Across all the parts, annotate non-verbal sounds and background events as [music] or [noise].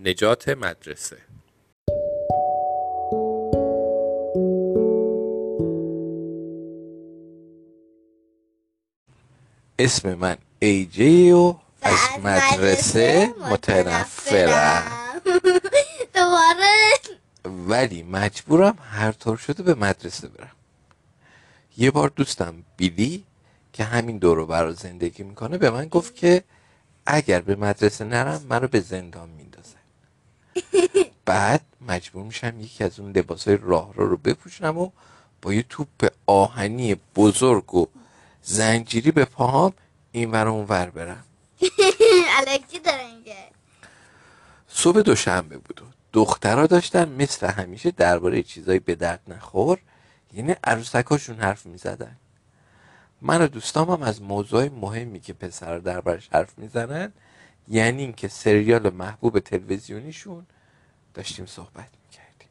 نجات مدرسه. اسم من ایجی و از مدرسه متنفرم. [laughs] دوباره. ولی مجبورم هر طور شده به مدرسه برم. یه بار دوستم بیلی که همین دورو برا زندگی می‌کنه به من گفت که اگر به مدرسه نرم منو به زندان میندازن بعد مجبور میشم یکی از اون لباسای راه رو رو بپوشم و با یه توپ آهنی بزرگ و زنجیری به پاهام این ور اون ور برم. [laughs] الکی داره میگه صبح دوشنبه بود و دخترها داشتن مثل همیشه درباره چیزایی به درد نخور یعنی عروسکاشون حرف می‌زدن. من و دوستام هم از موضوع مهمی که پسر دربارش حرف می‌زنن یعنی اینکه سریال محبوب تلویزیونیشون داشتیم صحبت می‌کردیم.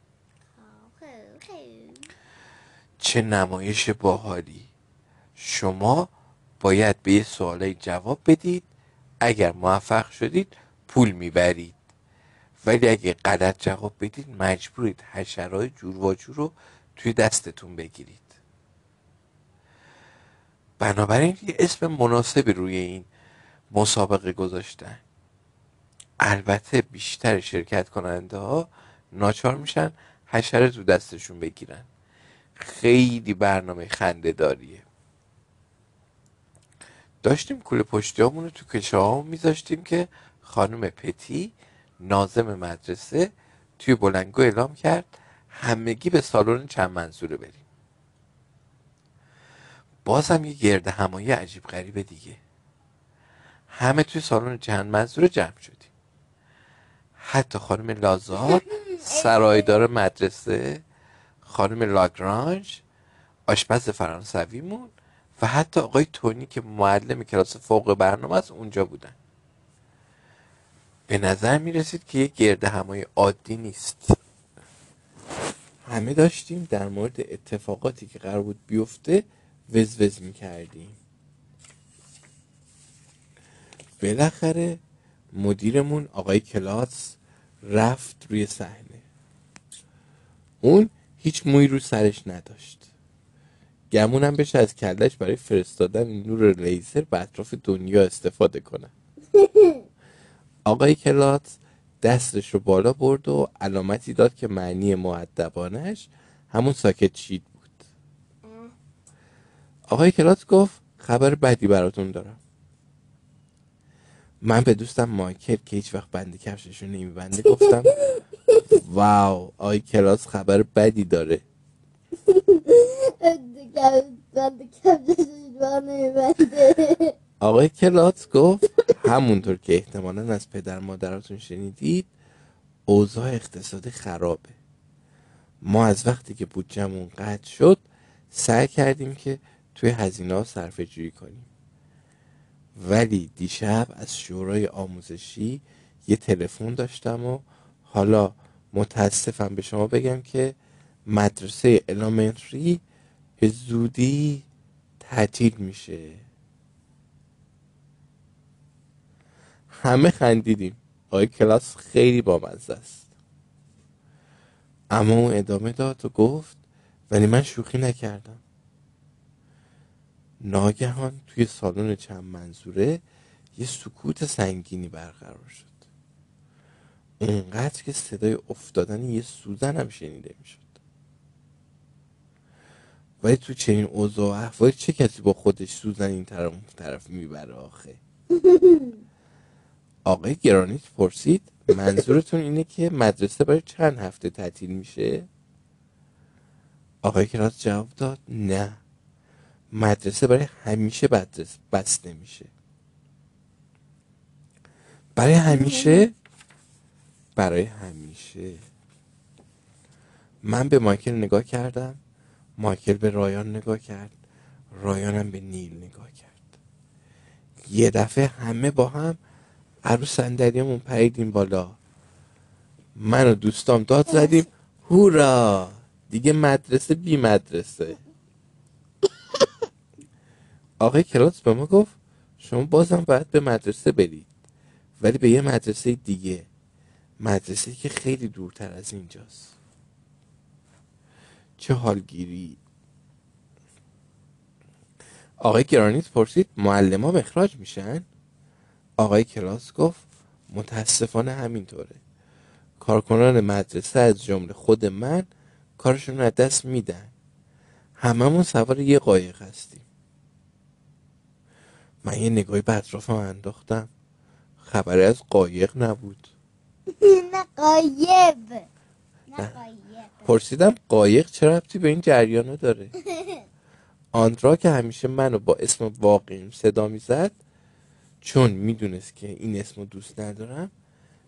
چه نمایش باحالی. شما باید به یه سوالای جواب بدید. اگر موفق شدید پول می‌برید. ولی اگه غلط جواب بدید مجبورید حشرهای جور و جور رو توی دستتون بگیرید. بنابراین یه اسم مناسبی روی این مسابقه گذاشتن. البته بیشتر شرکت کننده ها ناچار میشن حشره تو دستشون بگیرن. خیلی برنامه خنده داریه داشتیم کوله پشتی رو تو کشه ها میذاشتیم که خانم پتی نازم مدرسه توی بلنگو اعلام کرد همگی به سالن چند منظوره بریم. بازم یه گرد همایی عجیب غریب دیگه. همه توی سالن چند منظوره جمع شدیم حتی خانم لازار سرایدار مدرسه خانم لاگرانج آشپز فرانسویمون و حتی آقای تونی که معلم کلاس فوق برنامه از اونجا بودن. به نظر می رسید که یه گرد همای عادی نیست. همه داشتیم در مورد اتفاقاتی که قرار بود بیفته وزوز می کردیم بالاخره مدیرمون آقای کلاس رفت روی صحنه. اون هیچ موی رو سرش نداشت. گمونم بشه از کلش برای فرستادن نور لیزر به اطراف دنیا استفاده کنه. آقای کلات دستش رو بالا برد و علامتی داد که معنی معدبانش همون ساکت شید بود. آقای کلات گفت خبر بدی براتون دارم. من به دوستم مایکل که هیچ وقت بند کفشش رو نمیبنده گفتم واو آقای کلاس خبر بدی داره. آقای کلات گفت همونطور که احتمالا از پدر مادراتون شنیدید اوضاع اقتصادی خرابه. ما از وقتی که بودجمون قطع شد سعی کردیم که توی هزینه ها صرفه جویی کنیم. ولی دیشب از شورای آموزشی یه تلفن داشتم و حالا متاسفم به شما بگم که مدرسه الامنتری به زودی تعطیل میشه. همه خندیدیم. آقای کلاس خیلی بامزه است. اما اون ادامه داد و گفت ولی من شوخی نکردم. ناگهان توی سالن چند منظوره یه سکوت سنگینی برقرار شد. اونقدر که صدای افتادن یه سوزن هم شنیده می‌شد. ولی تو چنین اوضاع و احوالی چه کسی با خودش سوزن این طرف طرف می‌بره آخه؟ [laughs] آقای گرانیت پرسید منظورتون اینه که مدرسه برای چند هفته تعطیل میشه؟ آقای گرانیت جواب داد نه. مدرسه برای همیشه بسته میشه برای همیشه؟ برای همیشه. من به مایکل نگاه کردم مایکل به رایان نگاه کرد رایانم به نیل نگاه کرد. یه دفعه همه با هم عروس صندلیمون پریدیم بالا. من و دوستام داد زدیم هورا! دیگه مدرسه بی مدرسه. آقای کلاس به ما گفت شما بازم باید به مدرسه برید ولی به یه مدرسه دیگه. مدرسه که خیلی دورتر از اینجاست. چه حالگیری. آقای گرانیت پرسید معلم ها اخراج میشن؟ آقای کلاس گفت متاسفانه همینطوره. کارکنان مدرسه از جمله خود من کارشون رو دست میدن. هممون سوار یه قایق هستیم. من یه نگاهی به اطرافم انداختم. خبری از قایق نبود. [laughs] نه قایب. نه پرسیدم قایق چه ربطی به این جریانه داره؟ [laughs] آندرا که همیشه منو با اسم واقعیم صدا می‌زد چون می‌دونست که این اسمو دوست ندارم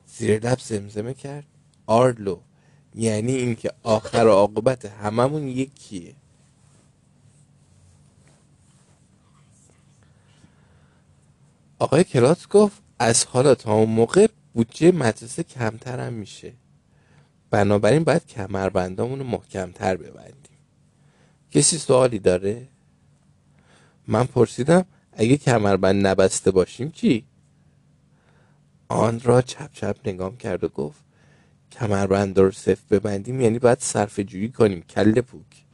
زیر لب زمزمه کرد. آرلو یعنی اینکه آخر و عاقبت هممون یکیه. آقای کلاس گفت از حالا تا اون موقع بودجه مدرسه کمترم میشه بنابراین باید کمربندامون رو محکمتر ببندیم کسی سوالی داره؟ من پرسیدم اگه کمربند نبسته باشیم چی؟ آن را چپ چپ نگام کرد و گفت کمربند رو صفر ببندیم یعنی باید صرف جویی کنیم کل پوک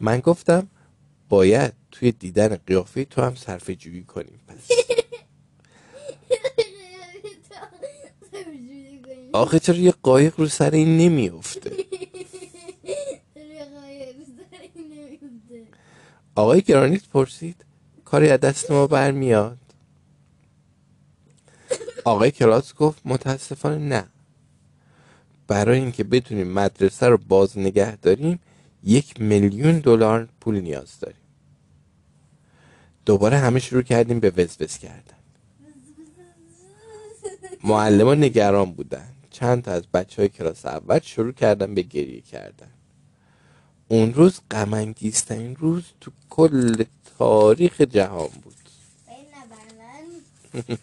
من گفتم باید توی دیدن قیافه تو هم صرف جویی کنیم [laughs] آخه چرا یه قایق رو سر این نمیافته؟ آقای گرانیت پرسید کاری از دست ما برمیاد؟ آقای کلاس گفت متاسفانه نه. برای اینکه بتونیم مدرسه رو باز نگه داریم یک میلیون دلار پول نیاز داریم. دوباره همه شروع کردیم به وزوز کردن. معلم نگران بودن. چند تا از بچه های کلاس اول شروع کردن به گریه کردن. اون روز غمانگیزترین روز تو کل تاریخ جهان بود. [laughs]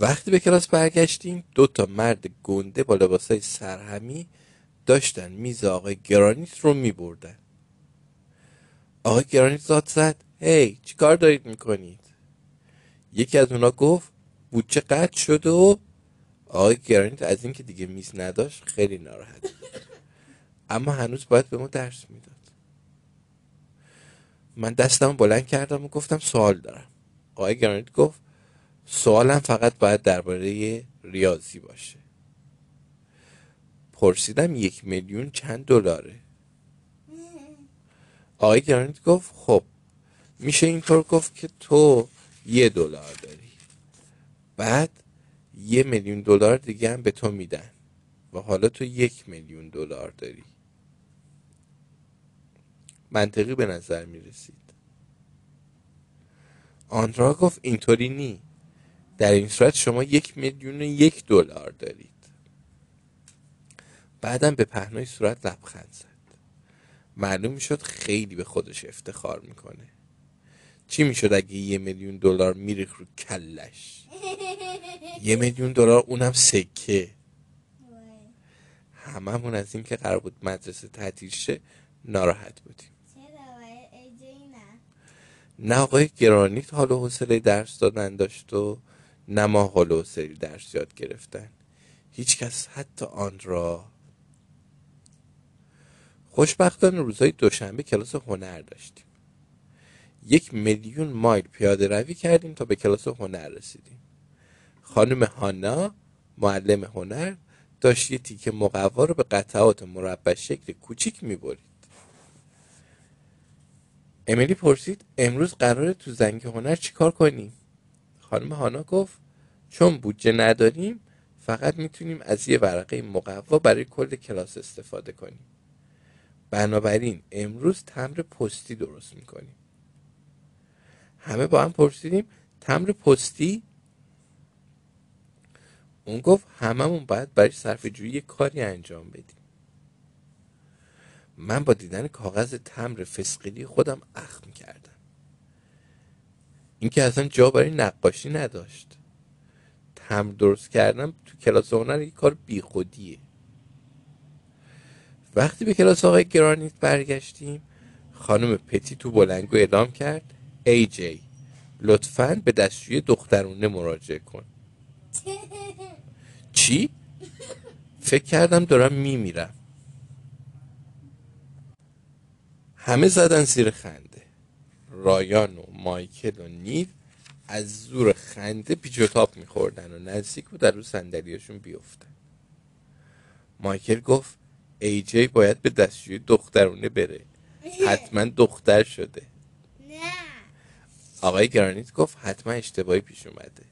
وقتی به کلاس برگشتیم دو تا مرد گنده با لباسای سرهمی داشتن میز آقای گرانیت رو میبردن. آقای گرانیت زاد زد هی چی کار دارید می‌کنید؟ یکی از اونا گفت بودجه قطع شده و آقای گرانیت از اینکه دیگه میز نداشت خیلی ناراحت اما هنوز باید به ما درس می‌داد. من دستم بلند کردم و گفتم سوال دارم. آقای گرانیت گفت سوالم فقط باید درباره ریاضی باشه. پرسیدم یک میلیون چند دلاره؟ آقای گرانیت گفت خب میشه اینطور گفت که تو یه دلار داری. بعد یه میلیون دلار دیگه هم به تو میدن و حالا تو یک میلیون دلار داری. منطقی به نظر می‌رسید. آندرا گفت اینطوری نی. در این صورت شما یک میلیون یک دلار دارید. بعدم به پهنای صورت لبخند زد. معلوم می‌شد خیلی به خودش افتخار می‌کنه. چی می‌شد اگه یه میلیون دلار میریخ رو کلش؟ یه میلیون دلار اونم سکه. هممون از اینکه قرار بود مدرسه تعطیل شه ناراحت بودیم. نه آقای گرانیت حال و حوصله درس دادن داشت و نه ما حوصله درس یاد گرفتن. هیچکس حتی آن را. خوشبختانه روزهای دوشنبه کلاس هنر داشتیم. یک میلیون مایل پیاده روی کردیم تا به کلاس هنر رسیدیم. خانم هانا معلم هنر داشت یه تیکه مقوا رو به قطعات مربع شکل کوچیک می‌برید. امیلی پرسید امروز قراره تو زنگ هنر چیکار کنیم؟ خانم هانا گفت چون بودجه نداریم فقط می‌تونیم از یه ورقه مقوا برای کل کلاس استفاده کنیم. بنابراین امروز تمر پستی درست می‌کنیم. همه با هم پرسیدیم تمر پستی؟ اون گفت هممون باید برای صرف جویی کاری انجام بدیم. من با دیدن کاغذ تمر فسقلی خودم اخم کردم. این که اصلا جا برای نقاشی نداشت. تمر درست کردم تو کلاس هنر یک کار بیخودیه. وقتی به کلاس آقای گرانیت برگشتیم خانم پتی تو بلنگو اعلام کرد ای جی لطفا به دستشوی دخترونه مراجعه کن. [laughs] چی؟ فکر کردم دارم میمیرم. همه زدن زیر خنده. رایان و مایکل و نیل از زور خنده پیچ و تاب میخوردن و نزدیک بود در رو صندلیاشون بیفتن. مایکل گفت ای جی باید به دستشوی دخترونه بره. حتما دختر شده. نه. آقای گرانیت گفت حتما اشتباهی پیش اومده.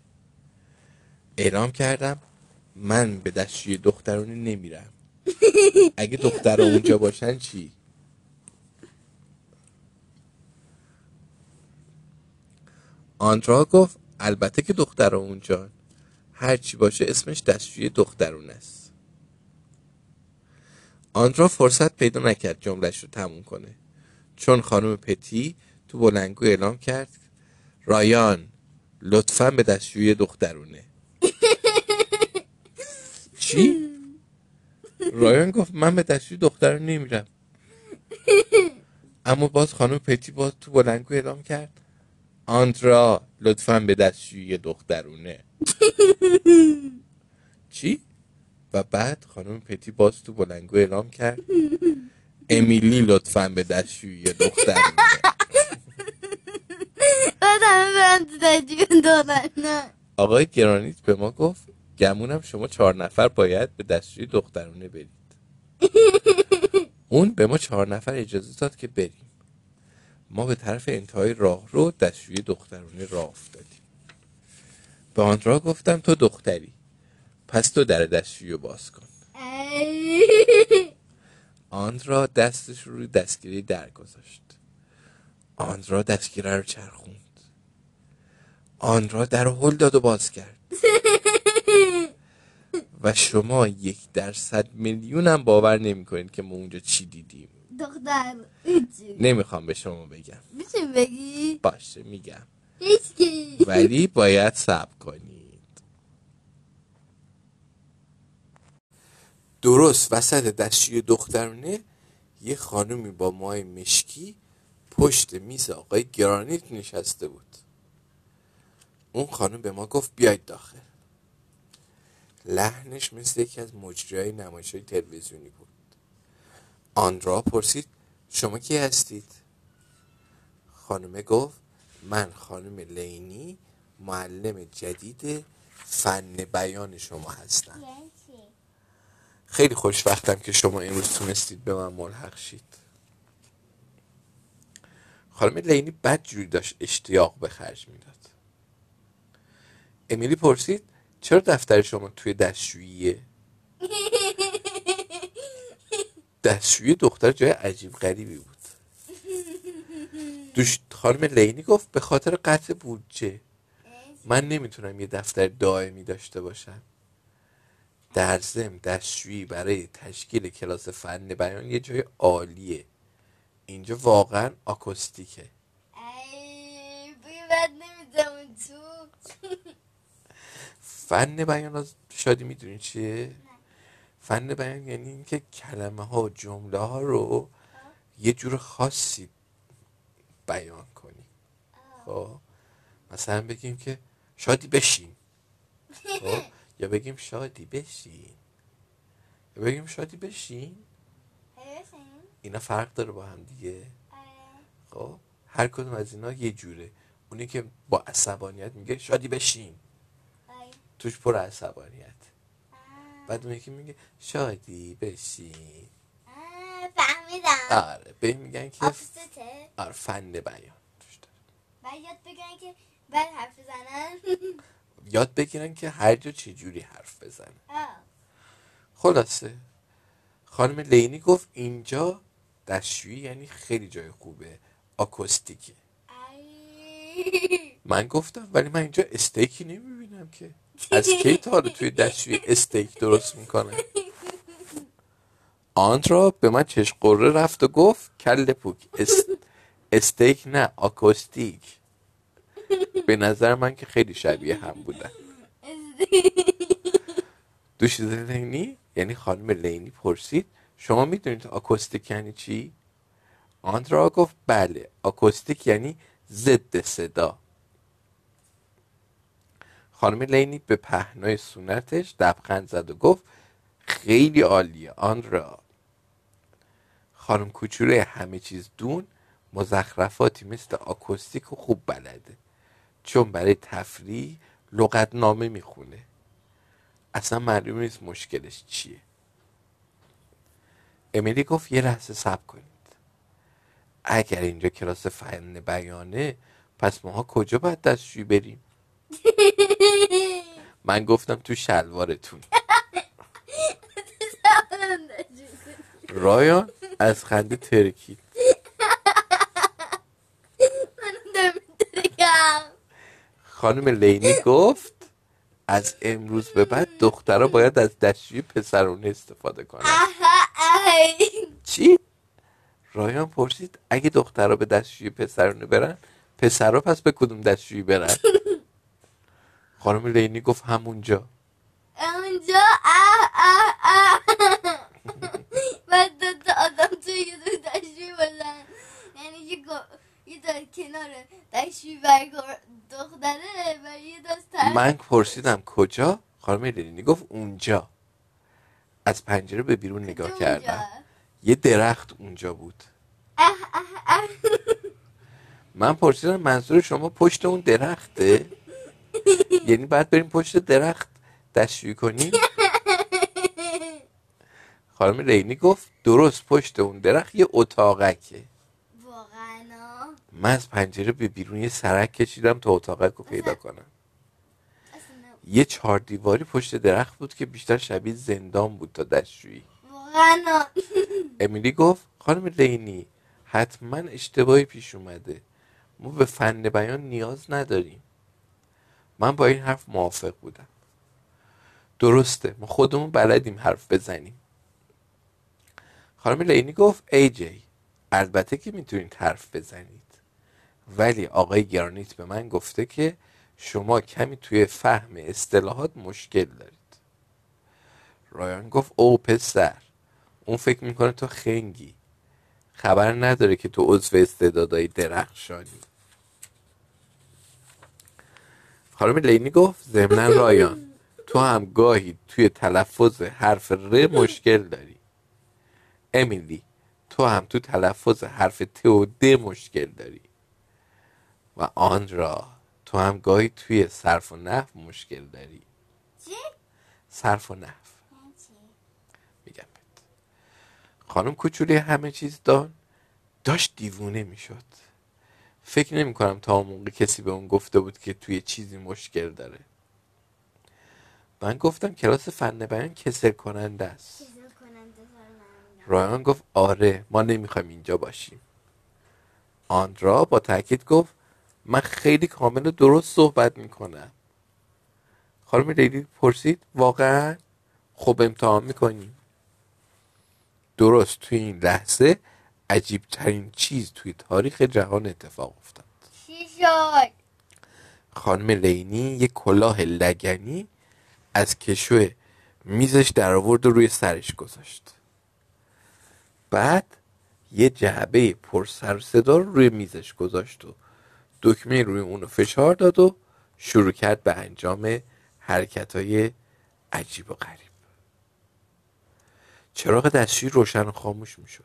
اعلام کردم من به دستشوی دخترونه نمیرم. [laughs] اگه دختر اونجا باشن چی؟ آندرا گفت البته که دختر اونجا هر چی باشه اسمش دستشوی دخترونه است. آندرا فرصت پیدا نکرد جملش رو تموم کنه. چون خانم پتی تو بلنگو اعلام کرد رایان لطفا به دستشوی دخترونه. چی؟ رایان گفت من به دستشوی دخترونه نمیرم. اما باز خانم پتی باز تو بلنگو اعلام کرد. آندرا لطفا به دستشوی دخترونه. [laughs] چی؟ و بعد خانم پتی باز تو بلنگو اعلام کرد. امیلی لطفا به دستشوی دخترونه. آقای گرانیت به ما گفت گمونم شما چهار نفر باید به دستشوی دخترونه برید. [laughs] اون به ما چهار نفر اجازه داد که بریم. ما به طرف انتهای راه رو دستشوی دخترونه راه افتادیم. به آندرا گفتم تو دختری پس تو در دستشوی رو باز کن. آندرا دستش رو روی دستگیره در گذاشت آندرا دستگیره رو چرخوند. آندرا در هل داد و باز کرد. و شما یک درصد میلیون هم باور نمی کنید که ما اونجا چی دیدیم. دختر. هیچی. نمی‌خوام به شما بگم. میشه بگی؟ باشه میگم. هیچکی. ولی باید صبر کنید. درست وسط دستشوی دخترونه. یه خانومی با مای مشکی پشت میز آقای گرانیت نشسته بود. اون خانم به ما گفت بیاید داخل. لحنش مثل یکی از مجریای نمایش های تلویزیونی بود. آندرا پرسید شما کی هستید؟ خانمه گفت من خانم لینی معلم جدید فن بیان شما هستم. خیلی خوشوقتم که شما امروز تونستید به من ملحق شید. خانم لینی بد جوری داشت اشتیاق به خرج می‌داد. امیلی پرسید چرا دفتر شما توی دستشوییه؟ [laughs] دستشویی دختر جای عجیب غریبی بود. دوش خانم لینی گفت به خاطر قطع بودجه. من نمی‌تونم یه دفتر دائمی داشته باشم. در ضمن دستشویی برای تشکیل کلاس فن بیان یه جای عالیه. اینجا واقعا آکوستیکه. تو. فن بیان از شادی می‌دونی چیه؟ فن بیان یعنی اینکه کلمه ها و جمله ها رو یه جور خاصی بیان کنی خب؟ مثلا بگیم که شادی بشین. خب؟ [laughs] یا بگیم شادی بشین. یا بگیم شادی بشین. اینا فرق داره با هم دیگه. خب؟ هر کدوم از اینا یه جوره. اونی که با عصبانیت میگه شادی بشین. توش پر عصبانیت. بعد اونی که میگه شادی بشین. فهمیدم. آره به میگن که آفسته آره فن بیان. توش داره. باید یاد بگن که بعد حرف بزنن. یاد بگیرن که هر جا چه جوری حرف بزنه آه. خلاصه. خانم لینی گفت اینجا دستشویی یعنی خیلی جای خوبه. آکوستیکه. ای. من گفتم ولی من اینجا استیکی نمی‌بینم که. از کی تا حالا توی دستشویی استیک درست می‌کنه؟ آندرا به من چشم قره رفت و گفت کل پوک. است... استیک نه آکوستیک. به نظر من که خیلی شبیه هم بودن دوشیزه لینی؟ یعنی خانم لینی پرسید. شما می‌دونید آکوستیک یعنی چی؟ آندرا گفت بله. آکوستیک یعنی ضد صدا. خانم لینی به پهنای سونتش دبخند زد و گفت خیلی عالیه آندرا خانم کوچوله همه چیز دون مزخرفاتی مثل آکوستیک و خوب بلده. چون برای تفریح لغتنامه می‌خونه. اصلا معلوم نیست مشکلش چیه. امیلی گفت یه لحظه سب کنید. اگر اینجا کلاس فن بیانه پس ماها کجا باید دستشویی بریم؟ [laughs] من گفتم تو شلوارتون. [laughs] رایان از خنده ترکید خانم لینی گفت از امروز به بعد دخترها باید از دستشویی پسرونه استفاده کنن. چی؟ رایان پرسید اگه دخترها به دستشویی پسرونه برن پسرها پس به کدوم دستشویی برن؟ [laughs] خانم لینی گفت همونجا. اونجا؟ اه اه اه [laughs] بعد دو تا آدم توی یه دو دشوی بزن یعنی یه یه تا کنار دشوی برگار دختره و یه دست من پرسیدم کجا؟ خانم لینی گفت اونجا. از پنجره به بیرون نگاه. کردم. یه درخت اونجا بود. اه اه اه من پرسیدم منظور شما پشت اون درخته؟ [laughs] یعنی باید بریم پشت درخت دستشویی کنیم؟ خانم رینی گفت درست پشت اون درخت یه اتاقکه. واقعا. من از پنجره به بیرون یه سرک کشیدم تا اتاقک رو پیدا کنم. یه چهار دیواری پشت درخت بود که بیشتر شبیه زندان بود تا دستشویی. واقعا. [laughs] امیلی گفت خانم لینی حتما اشتباهی پیش اومده. ما به فن بیان نیاز نداریم. من با این حرف موافق بودم. درسته. ما خودمون بلدیم حرف بزنیم. خانم لینی گفت ای جی البته که می‌تونید حرف بزنید. ولی آقای گرانیت به من گفته که شما کمی توی فهم اصطلاحات مشکل دارید. رایان گفت او پسر اون فکر می‌کنه تو خنگی. خبر نداره که تو عضو استعدادهای درخشانی. خانم لینی گفت ضمنا رایان تو هم گاهی توی تلفظ حرف ر مشکل داری. امیلی تو هم تو تلفظ حرف ت و د مشکل داری. و آندرا تو هم گاهی توی صرف و نحو مشکل داری. چی؟ صرف و نحو. یعنی؟ میگم بهت. خانم کوچولی همه چیز دان. داشت دیوونه می‌شد. فکر نمی کنم تا اون موقع کسی به اون گفته بود که توی چیزی مشکل داره. من گفتم کلاس فن بیان کسل کننده است. رایان گفت آره ما نمی‌خوایم اینجا باشیم. آندرا با تاکید گفت من خیلی کامل و درست صحبت می‌کنم. خانم لیلی پرسید واقعا خب امتحان می‌کنیم درست توی این لحظه عجیب ترین چیز توی تاریخ جهان اتفاق افتاد. چی شد؟ خانم لینی یه کلاه لگنی از کشو میزش در آورد و روی سرش گذاشت. بعد یه جعبه پر سر صدا رو روی میزش گذاشت و دکمه روی اونو فشار داد و شروع کرد به انجام حرکت های عجیب و غریب. چراغ دستشویی روشن و خاموش می‌شد.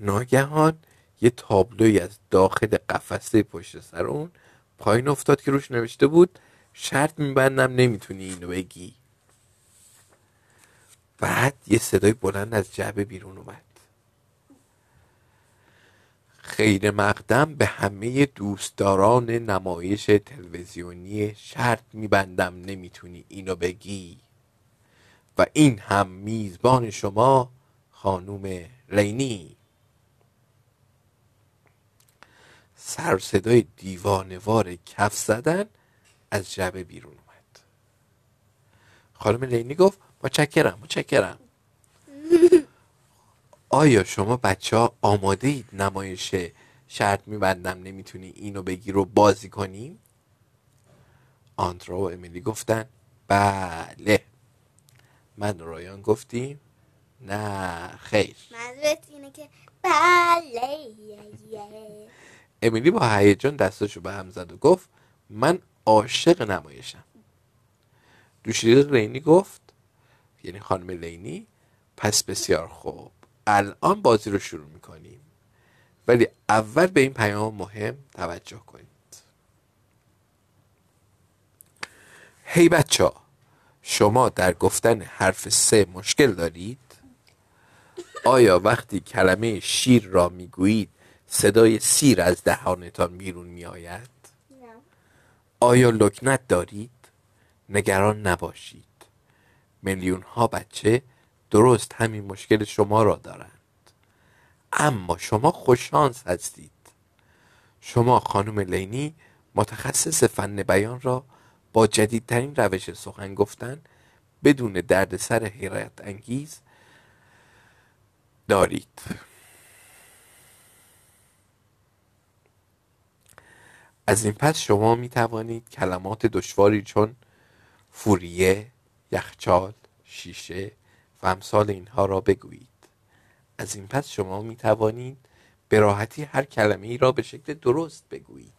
ناگهان یه تابلوی از داخل قفسه پشت سر اون پایین افتاد که روش نوشته بود شرط میبندم نمی‌تونی اینو بگی. بعد یه صدای بلند از جعبه بیرون اومد. خیر مقدم به همه دوستداران نمایش تلویزیونی شرط میبندم نمی‌تونی اینو بگی. و این هم میزبان شما خانوم لینی سر صدای دیوانوار کف زدن از جبه بیرون اومد. خانم لینی گفت متشکرم متشکرم. آیا شما بچه ها آماده اید نمایش شرط میبندم نمی‌تونی اینو بگی رو بازی کنیم؟ آندرا و امیلی گفتن بله. من و رایان گفتیم نه خیر. منظورت اینه که بله امیلی با هیجان دستاشو به هم زد و گفت من عاشق نمایشم. دوشیزه لینی گفت یعنی خانم لینی پس بسیار خوب. الان بازی رو شروع می‌کنیم. ولی اول به این پیام مهم توجه کنید. هی بچه ها شما در گفتن حرف سه مشکل دارید؟ آیا وقتی کلمه شیر را می‌گویید صدای سیر از دهانتان بیرون میآید؟ آیا لکنت دارید؟ نگران نباشید میلیون ها بچه درست همین مشکل شما را دارند اما شما خوششانس هستید شما خانم لینی متخصص فن بیان را با جدیدترین روش سخن گفتن بدون دردسر حیرت انگیز دارید از این پس شما می توانید کلمات دشواری چون فوریه، یخچال، شیشه و امثال اینها را بگویید. از این پس شما می توانید به راحتی هر کلمه ای را به شکل درست بگویید.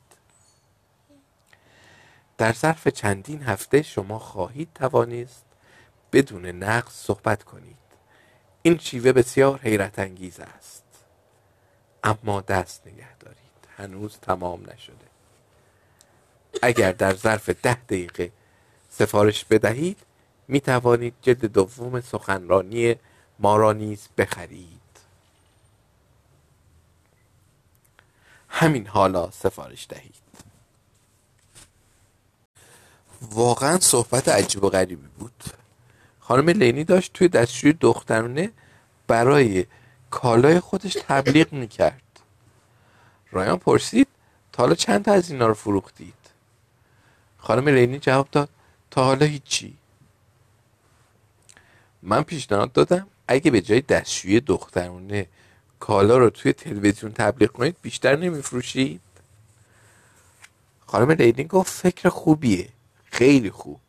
در ظرف چندین هفته شما خواهید توانست بدون نقص صحبت کنید. این شیوه بسیار حیرت انگیز است. اما دست نگه دارید. هنوز تمام نشده. اگر در ظرف ده دقیقه سفارش بدهید می توانید جلد دوم سخنرانی ما را نیز بخرید. همین حالا سفارش دهید. واقعا صحبت عجیب و غریبی بود. خانم لینی داشت توی دستشوی دخترانه برای کالای خودش تبلیغ می‌کرد. رایان پرسید تا حالا چند تا از اینا رو فروختید؟ خانم لینی جواب داد تا حالا هیچی. من پیشنهاد دادم اگه به جای دستشوی دخترونه کالا رو توی تلویزیون تبلیغ کنید بیشتر نمیفروشید. خانم لینی گفت فکر خوبیه خیلی خوب.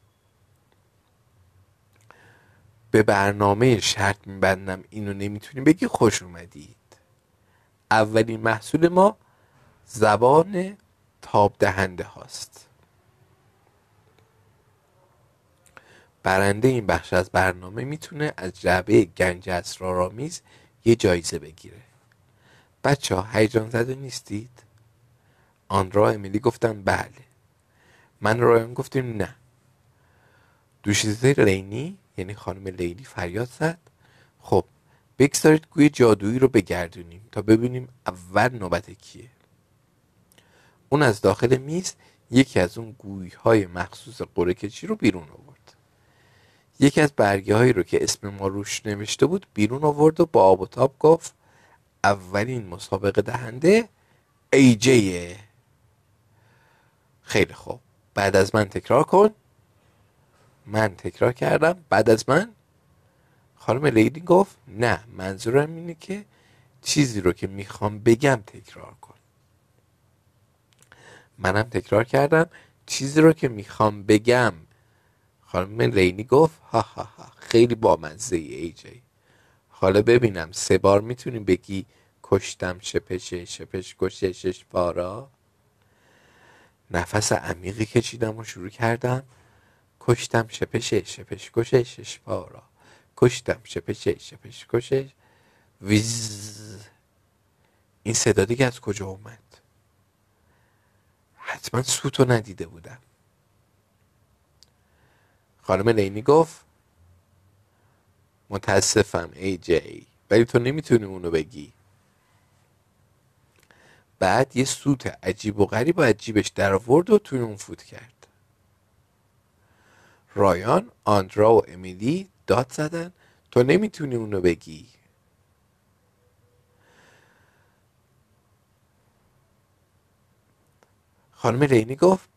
به برنامه شرط میبندم اینو نمی‌تونی بگی خوش اومدید. اولین محصول ما زبان تاب دهنده هاست. برنده این بخش از برنامه می‌تونه از جعبه گنج اسرارآمیز یه جایزه بگیره. بچه ها هیجان زده نیستید؟ آن را امیلی گفتن بله. من رایان گفتیم نه. دوشیزه لینی یعنی خانم لینی فریاد زد. خب بگذارید گوی جادویی رو بگردونیم تا ببینیم اول نوبت کیه. اون از داخل میز یکی از اون گویی های مخصوص قره رو بیرون آورد. یکی از برگه هایی رو که اسم ما روش نوشته بود بیرون آورد و با آب و تاب گفت اولین مسابقه دهنده ایجیه خیلی خوب. بعد از من تکرار کن. من تکرار کردم. بعد از من خانم لیدی گفت نه منظورم اینه که چیزی رو که می‌خوام بگم تکرار کن. منم تکرار کردم چیزی رو که می‌خوام بگم خانم لینی گفت ها ها ها خیلی بامزه ای ای جی. حالا ببینم سه بار می‌تونی بگی کشتم شپش کشه شش بارا نفس عمیقی کشیدم و شروع کردم. کشتم شپش کشه شش بارا کشتم شپشه شپش کشه ویز. این صدا دیگه از کجا اومد؟ حتما سوتو ندیده بودم. خانم لینی گفت متاسفم ای جی ولی تو نمی‌تونی اونو بگی. بعد یه سوت عجیب و غریب و عجیبش در آورد و توی اون فوت کرد. رایان آندرا و امیلی داد زدن تو نمی‌تونی اونو بگی. خانم رینی گفت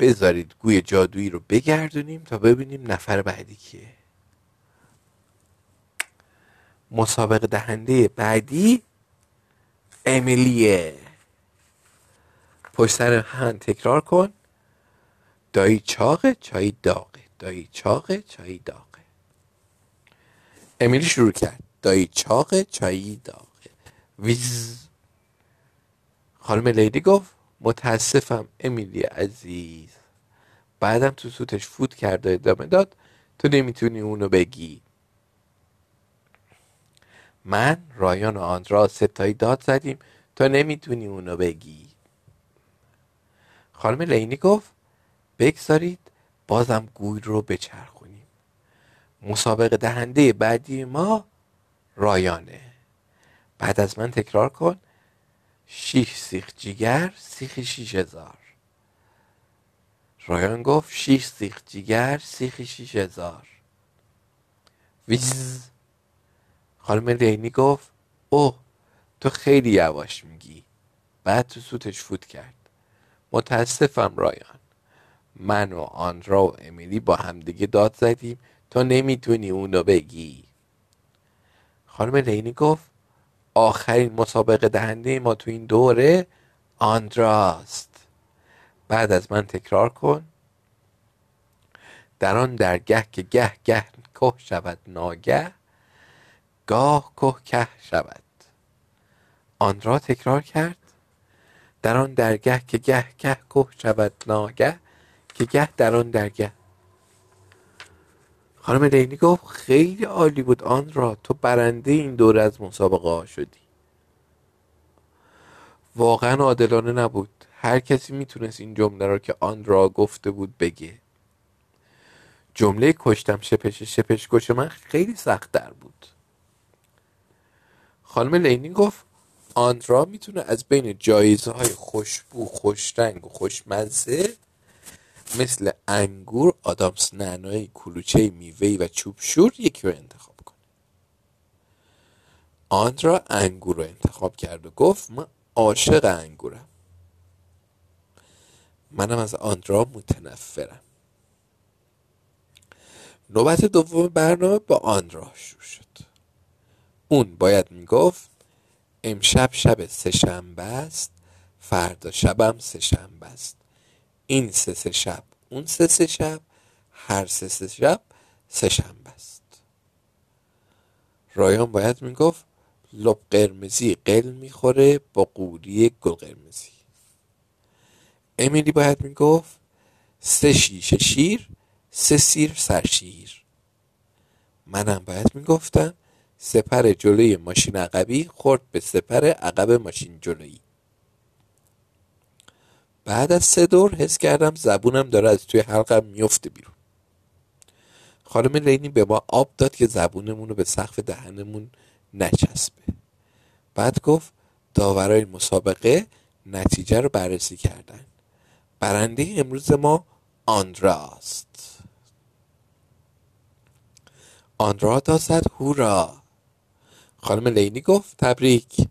بذارید گوی جادویی رو بگردونیم تا ببینیم نفر بعدی کیه. مسابقه دهنده بعدی امیلیه. پشت سر هم تکرار کن. دایی چاقه چای داغه. دایی چاقه چای داغه. امیلی شروع کرد. دایی چاقه چای داغه. ویز. خانم لیدی گفت. متاسفم امیلی عزیز. بعدم تو سوتش فوت کرد و ادامه داد تو نمی‌تونی اونو بگی. من رایان و آندرا ستایی داد زدیم تو نمی‌تونی اونو بگی. خانم لینی گفت بگذارید بازم گوی رو بچرخونیم. مسابقه دهنده بعدی ما رایانه. بعد از من تکرار کن شیش سیخ جیگر سیخ شیش هزار. رایان گفت شیش سیخ جیگر سیخ شیش هزار. ویز. خانم لینی گفت اوه تو خیلی یواش میگی. بعد تو سوتش فوت کرد. متاسفم رایان. من و آندرا و امیلی با همدیگه داد زدیم. تو نمی‌تونی اونو بگی. خانم لینی گفت آخرین مسابقه دهنده ما تو این دوره آندراست. بعد از من تکرار کن. در آن درگه که گه گه که شود ناگه گاه که که شود. آندرا تکرار کرد. در آن درگه که گه گه که شود ناگه که گه در آن درگه خانم لینی گفت خیلی عالی بود. آن را تو برنده این دوره از مسابقه ها شدی. واقعا عادلانه نبود. هر کسی می‌تونست این جمله را که آن را گفته بود بگه. جمله کشتم شپش شپش کش من خیلی سخت در بود. خانم لینی گفت آندرا می‌تونه از بین جایزه های خوشبو خوشرنگ و خوشمزه مثل انگور آدامس نعنای کلوچه میوهی و چوب شور یکی رو انتخاب کنه. آندرا انگور رو انتخاب کرد و گفت من عاشق انگورم. منم از آندرا متنفرم. نوبت دوم برنامه با آندرا شروع شد. اون باید می‌گفت امشب شب سهشنبه است فردا شبم سهشنبه است. این سه سه شب اون سه سه شب هر سه سه شب سه شنبه است. رایان باید می‌گفت لب قرمزی قل می‌خوره با قوری گل قرمزی. امیلی باید می‌گفت سه شیشه شیر سه سیر سرشیر منم باید می‌گفتم سپر جلوی ماشین عقبی خورد به سپر عقب ماشین جلویی. بعد از سه دور حس کردم زبونم داره از توی حلقم میفته بیرون. خانم لینی به ما آب داد که زبونمون رو به سقف دهنمون نچسبه. بعد گفت داورای مسابقه نتیجه رو بررسی کردن. برنده امروز ما آندراست. آندرا دازد هورا! خانم لینی گفت تبریک!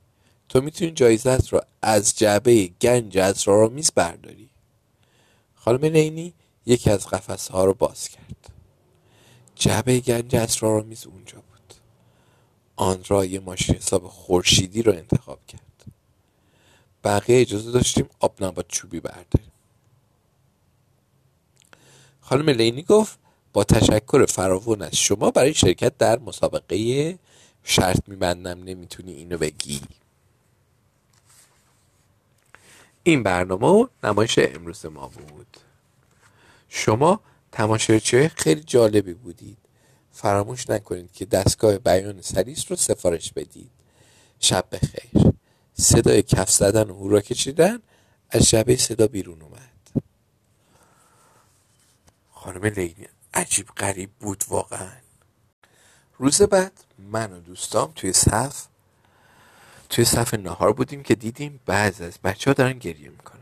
تو می‌تونی جایزت رو از جعبه گنج اسرارآمیز برداری. خانم لینی یکی از قفسه ها رو باز کرد. جعبه گنج اسرارآمیز اونجا بود. آن را یه ماشین حساب خورشیدی رو انتخاب کرد. بقیه اجازه داشتیم آب نبات چوبی برداریم. خانم لینی گفت با تشکر فراوان از شما برای شرکت در مسابقه شرط میبندم نمی‌تونی اینو بگی. این برنامه و نمایش امروز ما بود. شما تماشاچی خیلی جالبی بودید. فراموش نکنید که دستگاه بیان سلیس رو سفارش بدید. شب بخیر. صدای کف زدن و هورا کشیدن از شبه صدا بیرون اومد. خانم لینی عجیب غریب بود واقعا. روز بعد من و دوستام توی صف توی صف نهار بودیم که دیدیم بعض از بچه ها دارن گریه می‌کنن.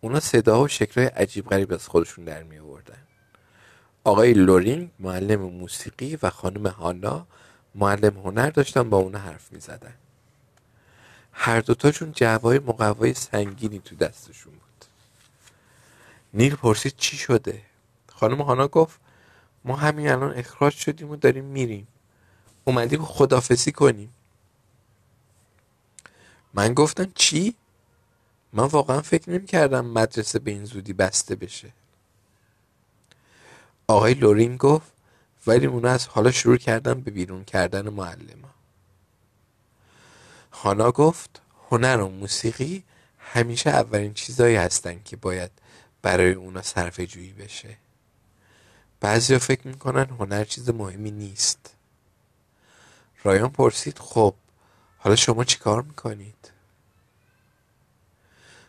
اونا صدا و شکلهای عجیب غریب از خودشون در می آوردن آقای لورینگ معلم موسیقی و خانم هانا معلم هنر داشتن با اونا حرف می زدن. هر دوتاشون جوای مقوای سنگینی تو دستشون بود. نیل پرسید چی شده؟ خانم هانا گفت ما همین الان اخراج شدیم و داریم میریم. اومدیم خدافزی کنیم. من گفتم چی؟ من واقعا فکر نمی کردم مدرسه به این زودی بسته بشه. آقای لورین گفت ولی اونا از حالا شروع کردن به بیرون کردن معلم هانا گفت هنر و موسیقی همیشه اولین چیزهایی هستن که باید برای اونا صرف جویی بشه. بعضی فکر می‌کنن هنر چیز مهمی نیست. رایان پرسید خب حالا شما چی کار می‌کنید؟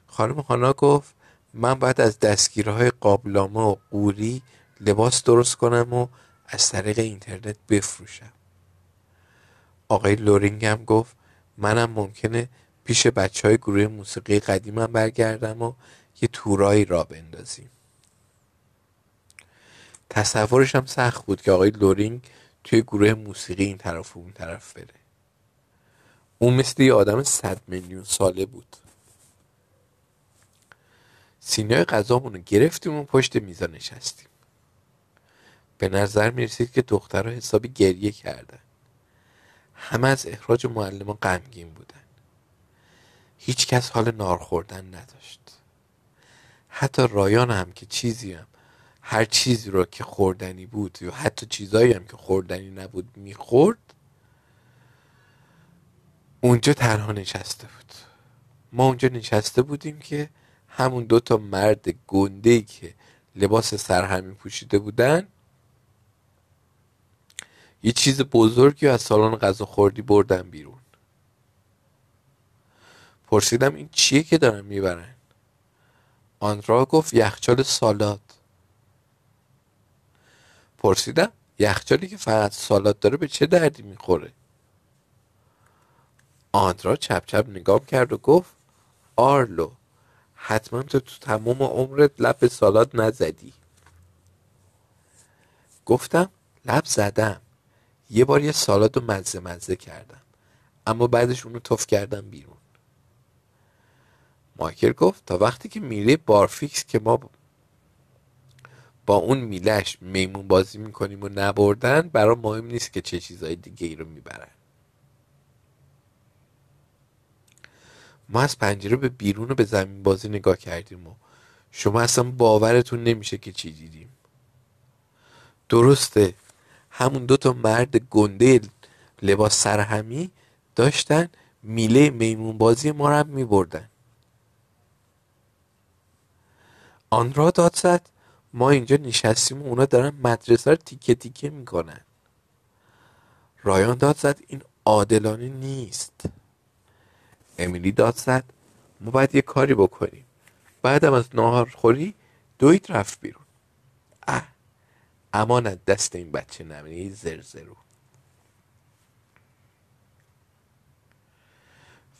خانم هانا گفت من باید از دستگیرهای قابلامه و قوری لباس درست کنم و از طریق اینترنت بفروشم. آقای لورینگ هم گفت منم ممکنه پیش بچه های گروه موسیقی قدیمم برگردم و یه تورایی را بندازیم. تصورش هم سخت بود که آقای لورینگ توی گروه موسیقی این طرف و اون طرف بره. اون مثل یه آدم صد میلیون ساله بود. سینای غذامون رو گرفتیم و پشت میزا نشستیم. به نظر می‌رسید که دخترها حسابی گریه کردن. همه از اخراج معلمان غمگین بودن. هیچ کس حال نار خوردن نداشت. حتی رایان هم که چیزی هم هر چیزی رو که خوردنی بود یا حتی چیزایی هم که خوردنی نبود می‌خورد اونجا تنها نشسته بود. ما اونجا نشسته بودیم که همون دو تا مرد گنده که لباس سرهمی پوشیده بودن یه چیز بزرگی از سالن غذا خوردی بردن بیرون. پرسیدم این چیه که دارن می‌برن؟ آندرا گفت یخچال سالاد. پرسیدم یخچالی که فقط سالاد داره به چه دردی می‌خوره؟ آندرا چپ چپ نگام کرد و گفت آرلو حتما تو تو تمام عمرت لب به سالاد نزدی. گفتم لب زدم. یه بار یه سالاد رو مزه مزه کردم اما بعدش اونو تف کردم بیرون. مایکل گفت تا وقتی که میره بارفیکس که ما با اون میلش میمون بازی می‌کنیم و نبردن برا مهم نیست که چه چیزهای دیگه ای رو می‌برن. ما از پنجره به بیرون و به زمین بازی نگاه کردیم و شما اصلا باورتون نمیشه که چی دیدیم. درسته همون دو تا مرد گنده لباس سرهمی داشتن میله میمون بازی ما رو هم میبردن. آن را داد زد ما اینجا نشستیم و اونا دارن مدرسه رو تیکه تیکه می‌کنن. رایان داد زد این عادلانه نیست. امیلی داد زد. ما باید یه کاری بکنیم. بعدم از ناهار خوری دوید رفت بیرون. اه امانت دست این بچه نمینه زرزرو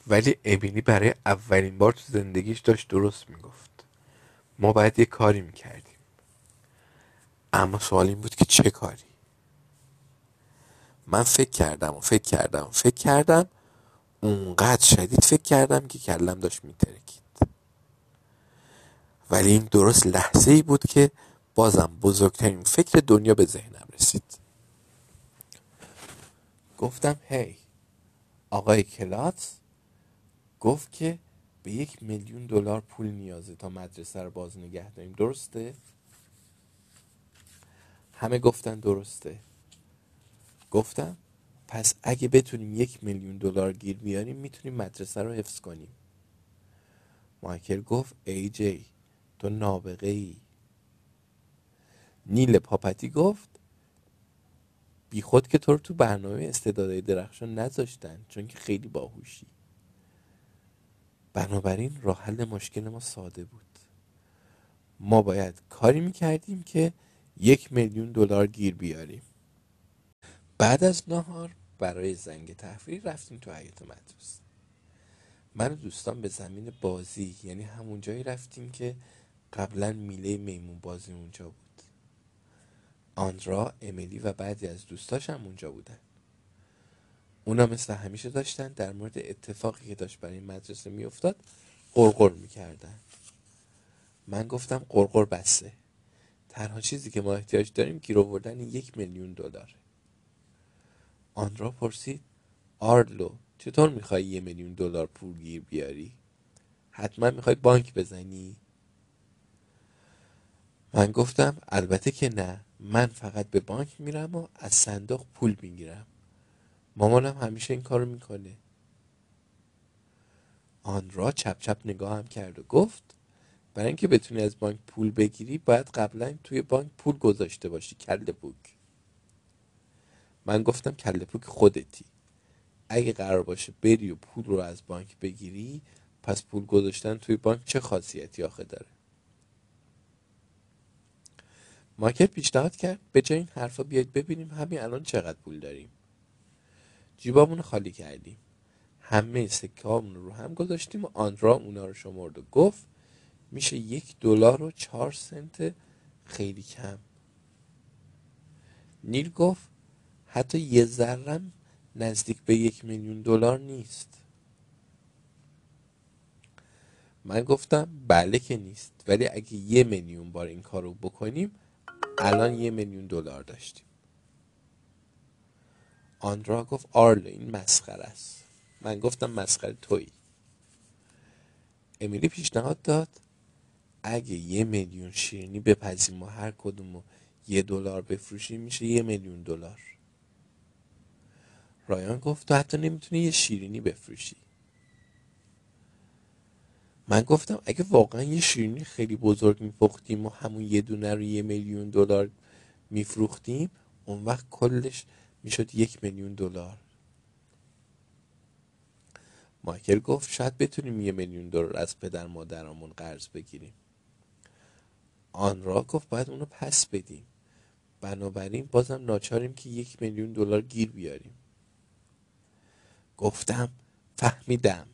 ولی امیلی برای اولین بار تو زندگیش داشت درست می‌گفت. ما باید یه کاری می‌کردیم. اما سوال این بود که چه کاری؟ من فکر کردم و فکر کردم و فکر کردم اونقدر شدید فکر کردم که کلم داشت میترکید. ولی این درست لحظه ای بود که بازم بزرگترین فکر دنیا به ذهنم رسید. گفتم هی آقای کلات گفت که به یک میلیون دلار پول نیازه تا مدرسه رو باز نگه داریم. درسته؟ همه گفتن درسته. گفتم پس اگه بتونیم یک میلیون دلار گیر بیاریم می‌تونیم مدرسه رو حفظ کنیم. مایکل گفت ای جی تو نابغه ای نیل پاپتی گفت بی خود که تو رو تو برنامه استعدادهای درخشان نذاشتن چون که خیلی باهوشی. بنابراین راه حل مشکل ما ساده بود. ما باید کاری می‌کردیم که یک میلیون دلار گیر بیاریم. بعد از نهار برای زنگ تفریح رفتیم تو حیات مدرسه. من و دوستان به زمین بازی یعنی همون جایی رفتیم که قبلا میله میمون بازی اونجا بود. آندرا، امیلی و بعضی از دوستاش هم اونجا بودن. اونا مثل همیشه داشتن در مورد اتفاقی که داشت برای مدرسه میافتاد قرقر می‌کردن. من گفتم قرقر بسه تنها چیزی که ما احتیاج داریم گیر آوردن یک میلیون دلاره. آندرا پرسید آرلو چطور می‌خوای یه میلیون دلار پول گیر بیاری؟ حتما می‌خوای بانک بزنی؟ من گفتم البته که نه. من فقط به بانک میرم و از صندوق پول می‌گیرم. مامانم همیشه این کارو می‌کنه. آن را چپ چپ نگاه هم کرد و گفت برای اینکه بتونی از بانک پول بگیری باید قبلا توی بانک پول گذاشته باشی کل پوک من گفتم کل پوک خودتی. اگه قرار باشه بری و پول رو از بانک بگیری پس پول گذاشتن توی بانک چه خاصیتی آخه داره؟ ماکر پیشنهاد کرد به جای این حرفا بیاید ببینیم همین الان چقدر پول داریم. جیبامون خالی کردیم. همه سکه رو هم گذاشتیم و آندرا اونا رو شمرد و گفت میشه یک دلار و چهار سنت خیلی کم. نیل گفت حتی یه ذرم نزدیک به یک میلیون دلار نیست. من گفتم بله که نیست ولی اگه یه میلیون بار این کار رو بکنیم الان یه میلیون دلار داشتیم. آندرا گفت آرلو این مسخره است. من گفتم مسخره تویی. امیلی پیشنهاد داد اگه یه میلیون شیرینی بپزیم و هر کدوم یه دلار بفروشیم میشه یه میلیون دلار. رایان گفت تو حتی نمی‌تونی یه شیرینی بفروشی. من گفتم اگه واقعا یه شیرینی خیلی بزرگ میپختیم و همون یه دونه رو یه میلیون دلار میفروختیم اون وقت کلش می‌شد یک میلیون دلار. مایکل گفت شاید بتونیم یه میلیون دلار از پدر مادرمون قرض بگیریم. آن را گفت باید اونو پس بدیم. بنابراین بازم ناچاریم که یک میلیون دلار گیر بیاریم. گفتم فهمیدم.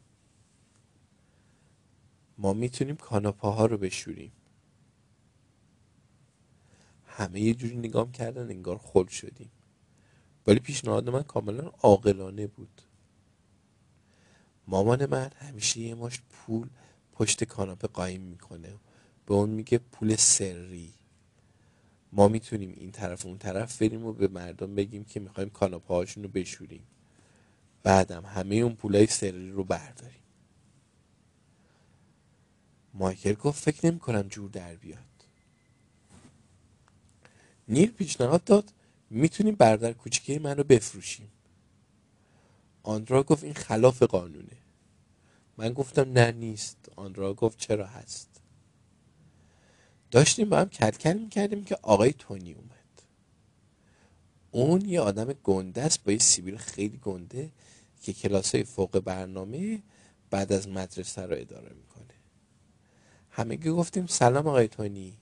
ما می‌تونیم کاناپاها رو بشوریم. همه یه جوری نگام کردن انگار خل شدیم. ولی پیشنهاد من کاملا عاقلانه بود. مامان من همیشه یه مشت پول پشت کاناپه قایم می‌کنه. به اون میگه پول سری. ما می‌تونیم این طرف اون طرف بریم و به مردم بگیم که می‌خوایم کاناپه هاشون رو بشوریم. بعدم همه اون پولای سری رو برداریم. مایکل گفت فکر نمی کنم جور در بیاد. نیل پیشنهاد داد می‌تونیم بردر کوچیکه من رو بفروشیم. آندرا گفت این خلاف قانونه. من گفتم نه نیست. آندرا گفت چرا هست. داشتیم با هم کلکل می‌کردیم که آقای تونی اومد. اون یه آدم گنده است با یه سیبیل خیلی گنده که کلاس های فوق برنامه بعد از مدرسه رو اداره می‌کنه. همگی گفتیم سلام آقای تونی.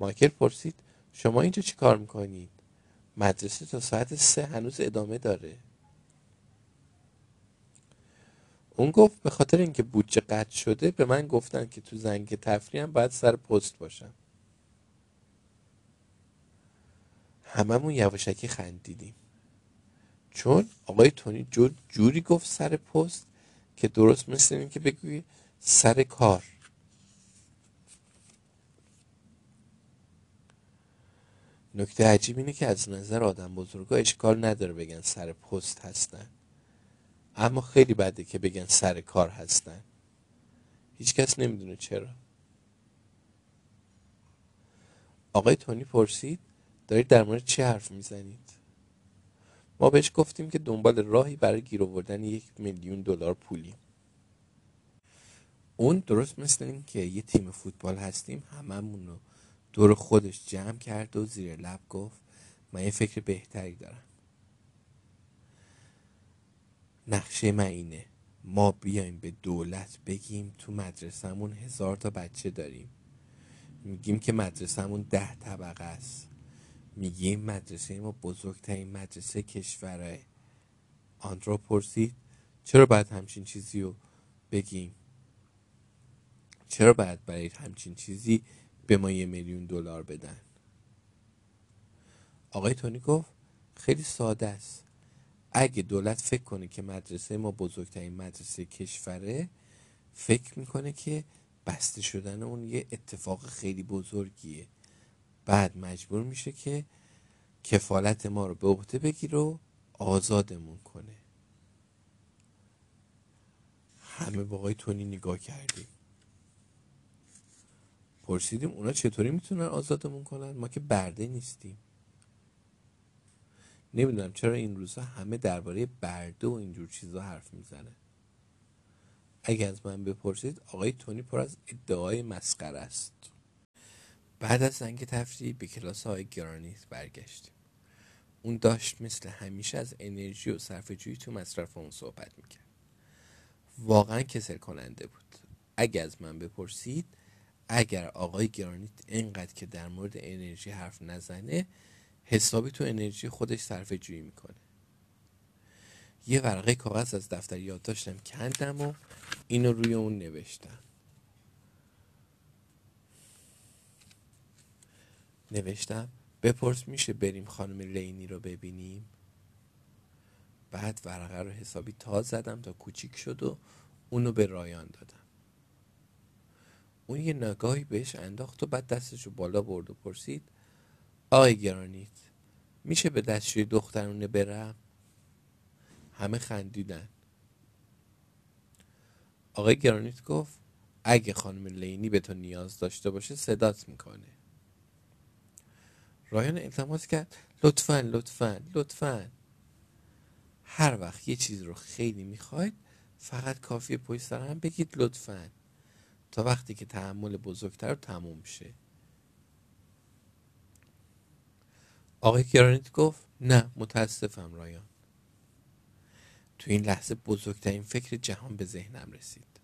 مایکل پرسید شما اینجا چی کار می‌کنید؟ مدرسه تا ساعت سه هنوز ادامه داره. اون گفت به خاطر اینکه بودجه قطع شده به من گفتن که تو زنگ تفریحم باید سر پست باشم. هممون یواشکی خندیدیم. چون آقای تونی جوری گفت سر پست که درست مثل این که بگوی سر کار. نکته عجیب اینه که از نظر آدم بزرگا اشکال نداره بگن سر پست هستن. اما خیلی بده که بگن سر کار هستن. هیچکس نمی‌دونه چرا. آقای تونی پرسید دارید در مورد چه حرف می‌زنید؟ ما بهش گفتیم که دنبال راهی برای گیر آوردن یک میلیون دلار پولیم. اون درست مثل این که یه تیم فوتبال هستیم هممون رو دور خودش جمع کرد و زیر لب گفت من یه فکر بهتری دارم. نقشه من اینه ما بیایم به دولت بگیم تو مدرسهمون هزار تا بچه داریم. میگیم که مدرسهمون ده طبقه است. میگیم مدرسه ما بزرگترین مدرسه کشوره آندرا پرسید چرا باید همچین چیزی رو بگیم؟ چرا باید برای همچین چیزی به ما یه میلیون دلار بدن؟ آقای تونی گفت خیلی ساده است. اگه دولت فکر کنه که مدرسه ما بزرگترین مدرسه کشوره فکر می‌کنه که بسته شدن اون یه اتفاق خیلی بزرگیه. بعد مجبور میشه که کفالت ما رو به عهده بگیره و آزادمون کنه. همه با آقای تونی نگاه کردیم. پرسیدیم اونا چطوری می‌تونن آزادمون کنن؟ ما که برده نیستیم. نمی‌دونم چرا این روزها همه درباره برده و اینجور چیزا حرف می‌زنه اگر از من بپرسید آقای تونی پر از ادعای مسخره است. بعد از زنگ تفریح به کلاس های گرانیت برگشتیم. اون داشت مثل همیشه از انرژی و صرف جویی تو مصرف اون صحبت می‌کرد. واقعا کسل کننده بود. اگر از من بپرسید اگر آقای گرانیت اینقدر که در مورد انرژی حرف نزنه حسابی تو انرژی خودش صرف جویی می‌کنه. یه ورقه کاغذ از دفتر یادداشتم کندم و اینو روی اون نوشتم. نوشتم بپرس میشه بریم خانم لینی رو ببینیم؟ بعد ورقه رو حسابی تا زدم تا کوچیک شد و اونو به رایان دادم. اون یه نگاهی بهش انداخت و بعد دستشو بالا برد و پرسید آقای گرانیت میشه به دستشوی دخترونه برم؟ همه خندیدن. آقای گرانیت گفت اگه خانم لینی به تو نیاز داشته باشه صدات می‌کنه. رایان التماس کرد لطفا لطفا لطفا. هر وقت یه چیز رو خیلی می‌خواید فقط کافی پشت سر هم بگید لطفا. تا وقتی که تحمل بزرگتر تموم شه. آقای گرانیت گفت نه متاسفم رایان. تو این لحظه بزرگترین فکر جهان به ذهنم رسید.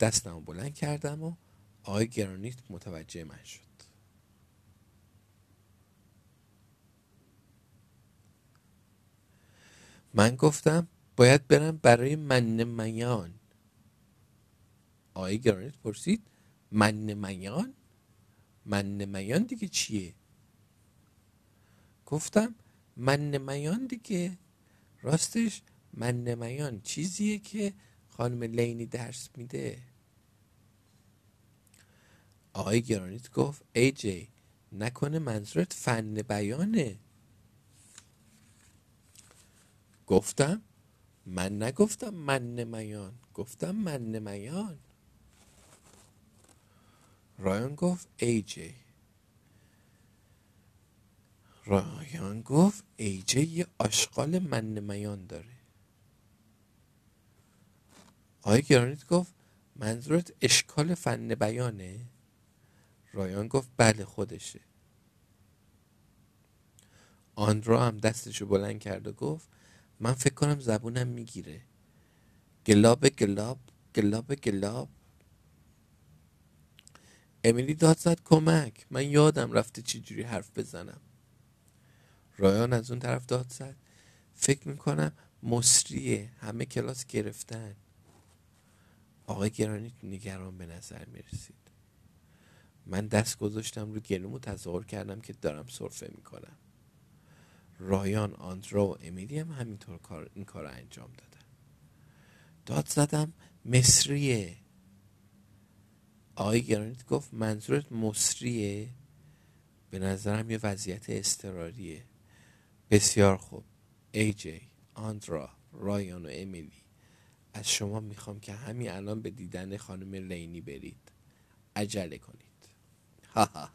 دستم بلند کردم و آقای گرانیت متوجه من شد. من گفتم باید برم برای من میان. آقای گرانیت پرسید من میان؟ من میان دیگه چیه؟ گفتم من میان دیگه. راستش من نمیان چیزیه که خانم لینی درس میده. آقای گرانیت گفت ای جی نکنه منظورت فن بیانه. گفتم من نگفتم من نمیان. گفتم من نمیان. رایان گفت ای جی. رایان گفت ایجه یه آشغال من نمیان داره. آقای گرانیت گفت منظورت اشکال فن بیانه؟ رایان گفت بله خودشه. آندرا هم دستشو بلند کرد و گفت من فکر کنم زبونم می‌گیره. گلاب گلاب گلاب گلاب. امیلی داد زد کمک. من یادم رفته چی جوری حرف بزنم. رایان از اون طرف داد زد. فکر می‌کنم مصریه. همه کلاس گرفتن. آقای گرانیت نگران به نظر می‌رسید. من دست گذاشتم رو گلومو تظاهر کردم که دارم سرفه می‌کنم. رایان آندرا و امیلی هم همینطور کار این کار رو انجام دادن. داد زدم مصریه آقای گرانیت گفت منظورت مصریه؟ به نظرم یه وضعیت استراریه بسیار خوب. ای جی آندرا رایان و امیلی از شما می‌خوام که همین الان به دیدن خانم لینی برید. عجله کنید. [laughs]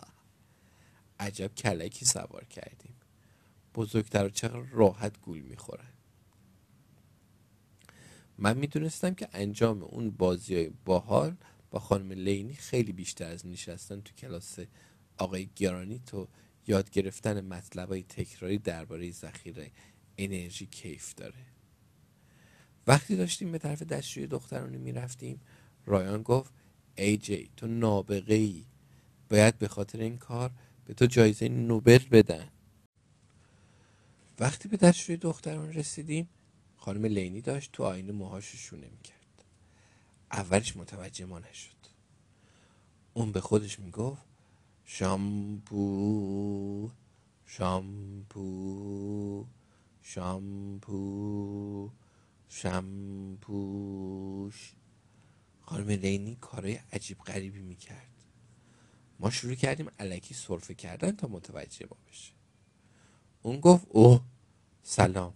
عجب کلکی سوار کردیم. بزرگتر چقدر راحت گول می‌خورن من می‌دونستم که انجام اون بازی های باحال با خانم لینی خیلی بیشتر از نشستن تو کلاس آقای گرانی تو یاد گرفتن مطلب های تکراری درباره ذخیره انرژی کیف داره. وقتی داشتیم به طرف دستشوی دخترانی می‌رفتیم رایان گفت ای جی تو نابغه ای باید به خاطر این کار به تو جایزه نوبل بدن. وقتی به دستشوی دختران رسیدیم خانم لینی داشت تو آینه موهاشو شونه می‌کرد. اولش متوجه ما نشد. اون به خودش می‌گفت شامپو شامپو شامپو شامپوش. خانم لینی کارهای عجیب غریبی می‌کرد. ما شروع کردیم علکی صرفه کردن تا متوجه ما بشه. اون گفت اوه سلام.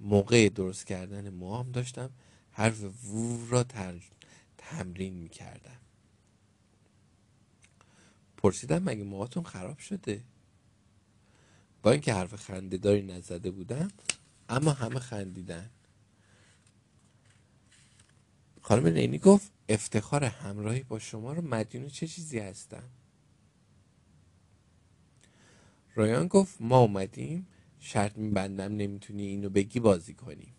موقع درست کردن موام داشتم حرف وو را تمرین می‌کردم. پرسیدم مگه موهاتون خراب شده؟ با اینکه حرف خندهداری نزده بودم اما همه خندیدن. خانم لینی گفت افتخار همراهی با شما رو مدیون چه چیزی هستم؟ رایان گفت ما اومدیم. شرط میبندم نمی‌تونی اینو بگی بازی کنیم.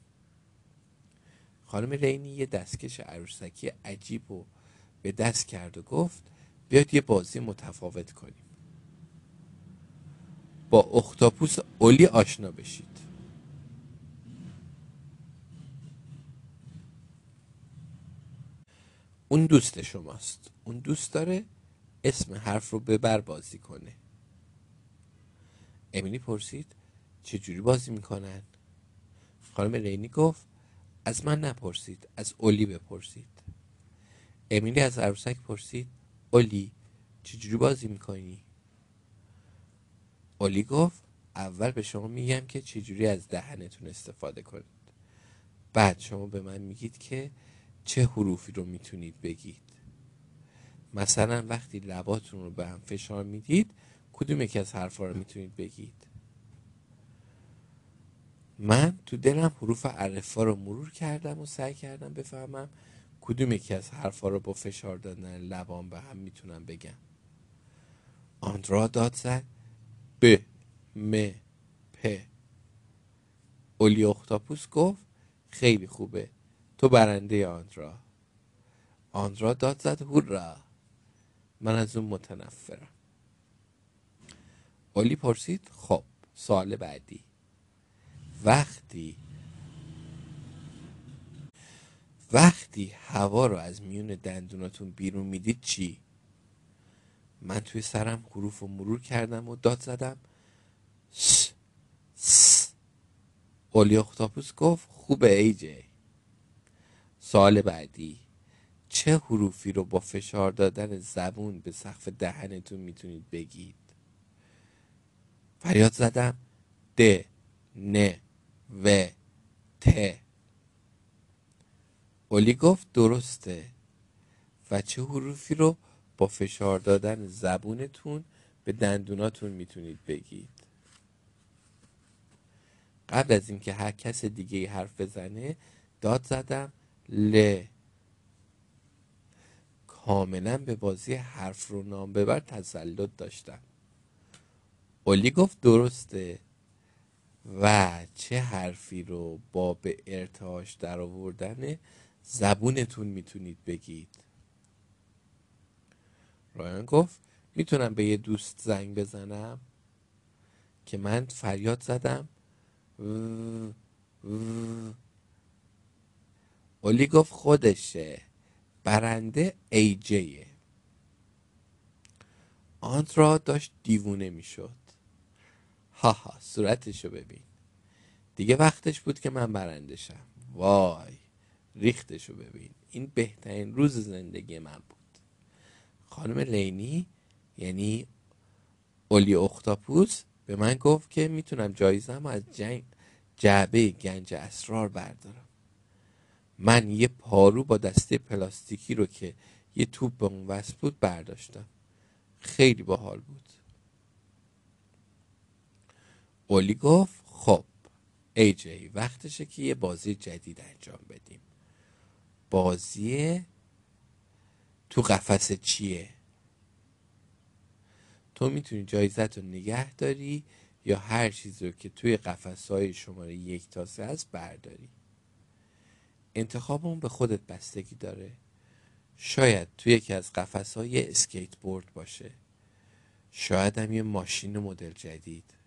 خانم لینی یه دستکش عروسکی عجیب و به دست کرد و گفت بیاد یه بازی متفاوت کنیم. با اختاپوس اولی آشنا بشید. اون دوست شماست. اون دوست داره اسم حرف رو ببر بازی کنه. امیلی پرسید چجوری بازی می‌کنن؟ خانم رینی گفت از من نپرسید از اولی بپرسید امیلی از عروسک پرسید اولی چجوری بازی می‌کنی؟ اولی گفت اول به شما میگم که چجوری از دهنتون استفاده کنید بعد شما به من میگید که چه حروفی رو می‌تونید بگید مثلا وقتی لباتون رو به هم فشار می‌دید کدوم یکی از حرفا رو می‌تونید بگید؟ من تو دلم حروف عرفا رو مرور کردم و سعی کردم بفهمم کدوم یکی از حرفا رو با فشار دادن لبام به هم می‌تونم بگم. آندرا داد زد. ب م پ. اولی اختاپوس گفت خیلی خوبه. تو برنده آندرا. آندرا داد زد هورا من از اون متنفرم. اولی پرسید خب سوال بعدی. وقتی وقتی هوا رو از میون دندوناتون بیرون می‌دید چی؟ من توی سرم حروف رو مرور کردم و داد زدم. س س اولی اختاپوس گفت خوبه ای جی. سوال بعدی. چه حروفی رو با فشار دادن زبون به سقف دهنتون می‌تونید بگید؟ فریاد زدم. د ن و ت. اولی گفت درسته. و چه حروفی رو با فشار دادن زبونتون به دندوناتون می‌تونید بگید؟ قبل از اینکه هر کس دیگه حرف بزنه داد زدم ل. کاملا به بازی حرف رو نام ببر تسلط داشتم. اولی گفت درسته. و چه حرفی رو با به ارتعاش در آوردن زبونتون می‌تونید بگید؟ رایان گفت می‌تونم به یه دوست زنگ بزنم؟ که من فریاد زدم. اولی گفت خودشه. برنده ای جیه. آنترا داشت دیوونه می‌شد. هاها صورتشو ببین. دیگه وقتش بود که من برنده شم وای ریختشو ببین. این بهترین روز زندگی من بود. خانم لینی یعنی اولی اختاپوس به من گفت که می‌تونم جایزم از جنگ جعبه گنج اسرار بردارم. من یه پارو با دسته پلاستیکی رو که یه توپ به اون وصل بود برداشتم. خیلی باحال بود. اولی گفت خب ای جی وقتشه که یه بازی جدید انجام بدیم. بازی تو قفس چیه؟ تو می‌تونی جایزت رو نگه داری یا هر چیزی رو که توی قفس های شماره یک تا سه هست برداری؟ انتخاب اون به خودت بستگی داره. شاید توی یکی از قفس های اسکیت بورد باشه. شاید هم یه ماشین مدل جدید.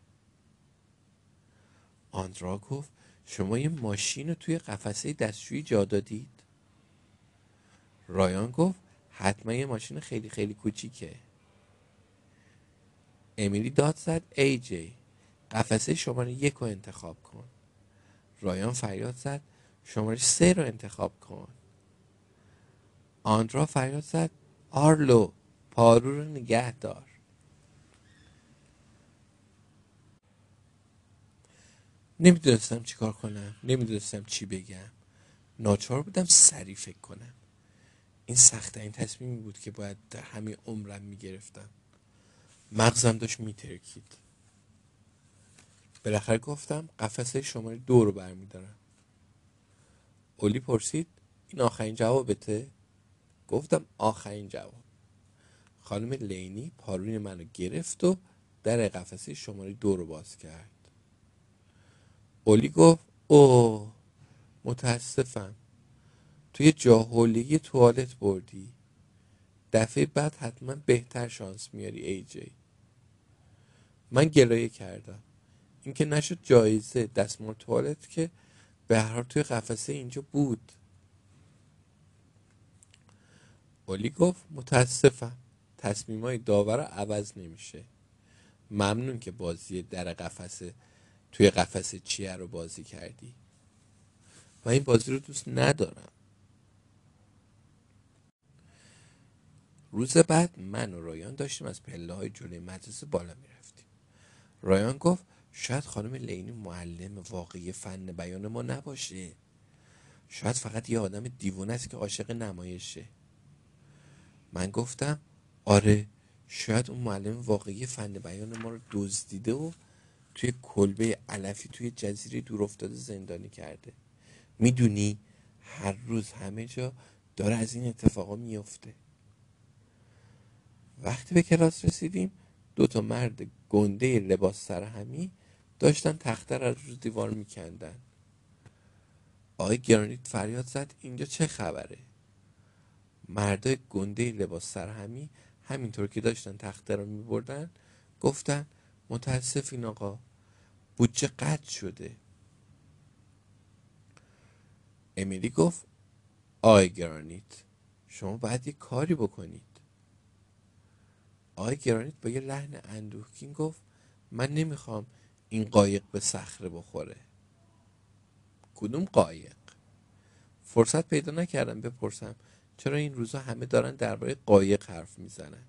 آندرا گفت شما یه ماشین رو توی قفسه دستشویی جا دادید؟ رایان گفت حتما یه ماشین خیلی خیلی کوچیکه. امیلی داد زد ای جی قفسه شماره یک رو انتخاب کن. رایان فریاد زد شماره سه رو انتخاب کن. آندرا فریاد زد آرلو پارو رو نگه دار. نمی‌دونستم چیکار کنم نمی‌دونستم چی بگم. ناچار بودم سریع فکر کنم. این سخت این تصمیمی بود که باید در همین عمرم می‌گرفتم. مغزم داشت میترکید. بالاخره گفتم قفسه شماره دو رو برمیدارم. اولی پرسید این آخرین جوابته؟ گفتم آخرین جواب. خانم لینی پارون منو گرفت و در قفسه شماره دو رو باز کرد. اولی گفت او متاسفم. توی جاهولی توالت بردی. دفعه بعد حتما بهتر شانس میاری ای جی. من گلایه کردم. اینکه نشد جایزه دستمال توالت که به هر توی قفسه اینجا بود. اولی گفت متاسفم. تصمیمای داور عوض نمیشه. ممنون که بازی در قفسه توی قفسه چیه رو بازی کردی؟ و این بازی رو دوست ندارم. روز بعد من و رایان داشتیم از پله های جلوی مدرسه بالا می‌رفتیم. رایان گفت شاید خانم لینی معلم واقعی فن بیان ما نباشه. شاید فقط یه آدم دیوونه است که عاشق نمایشه. من گفتم آره شاید اون معلم واقعی فن بیان ما رو دزدیده و توی کلبه علفی توی جزیره دور افتاده زندانی کرده. می‌دونی هر روز همه جا داره از این اتفاقا میفته وقتی به کلاس رسیدیم دو تا مرد گنده لباس سرهمی داشتن تخته را روز دیوار میکندن. آقای گرانیت فریاد زد اینجا چه خبره؟ مردای گنده لباس سرهمی همینطور که داشتن تخته رو میبردن گفتن متاسفین آقا. بودجه قطع شده. امیلی گفت آی گرانیت شما باید یه کاری بکنید. آی گرانیت با یه لحن اندوهگین گفت من نمی‌خوام این قایق به صخره بخوره. کدوم قایق؟ فرصت پیدا نکردم بپرسم چرا این روزا همه دارن درباره قایق حرف می‌زنن؟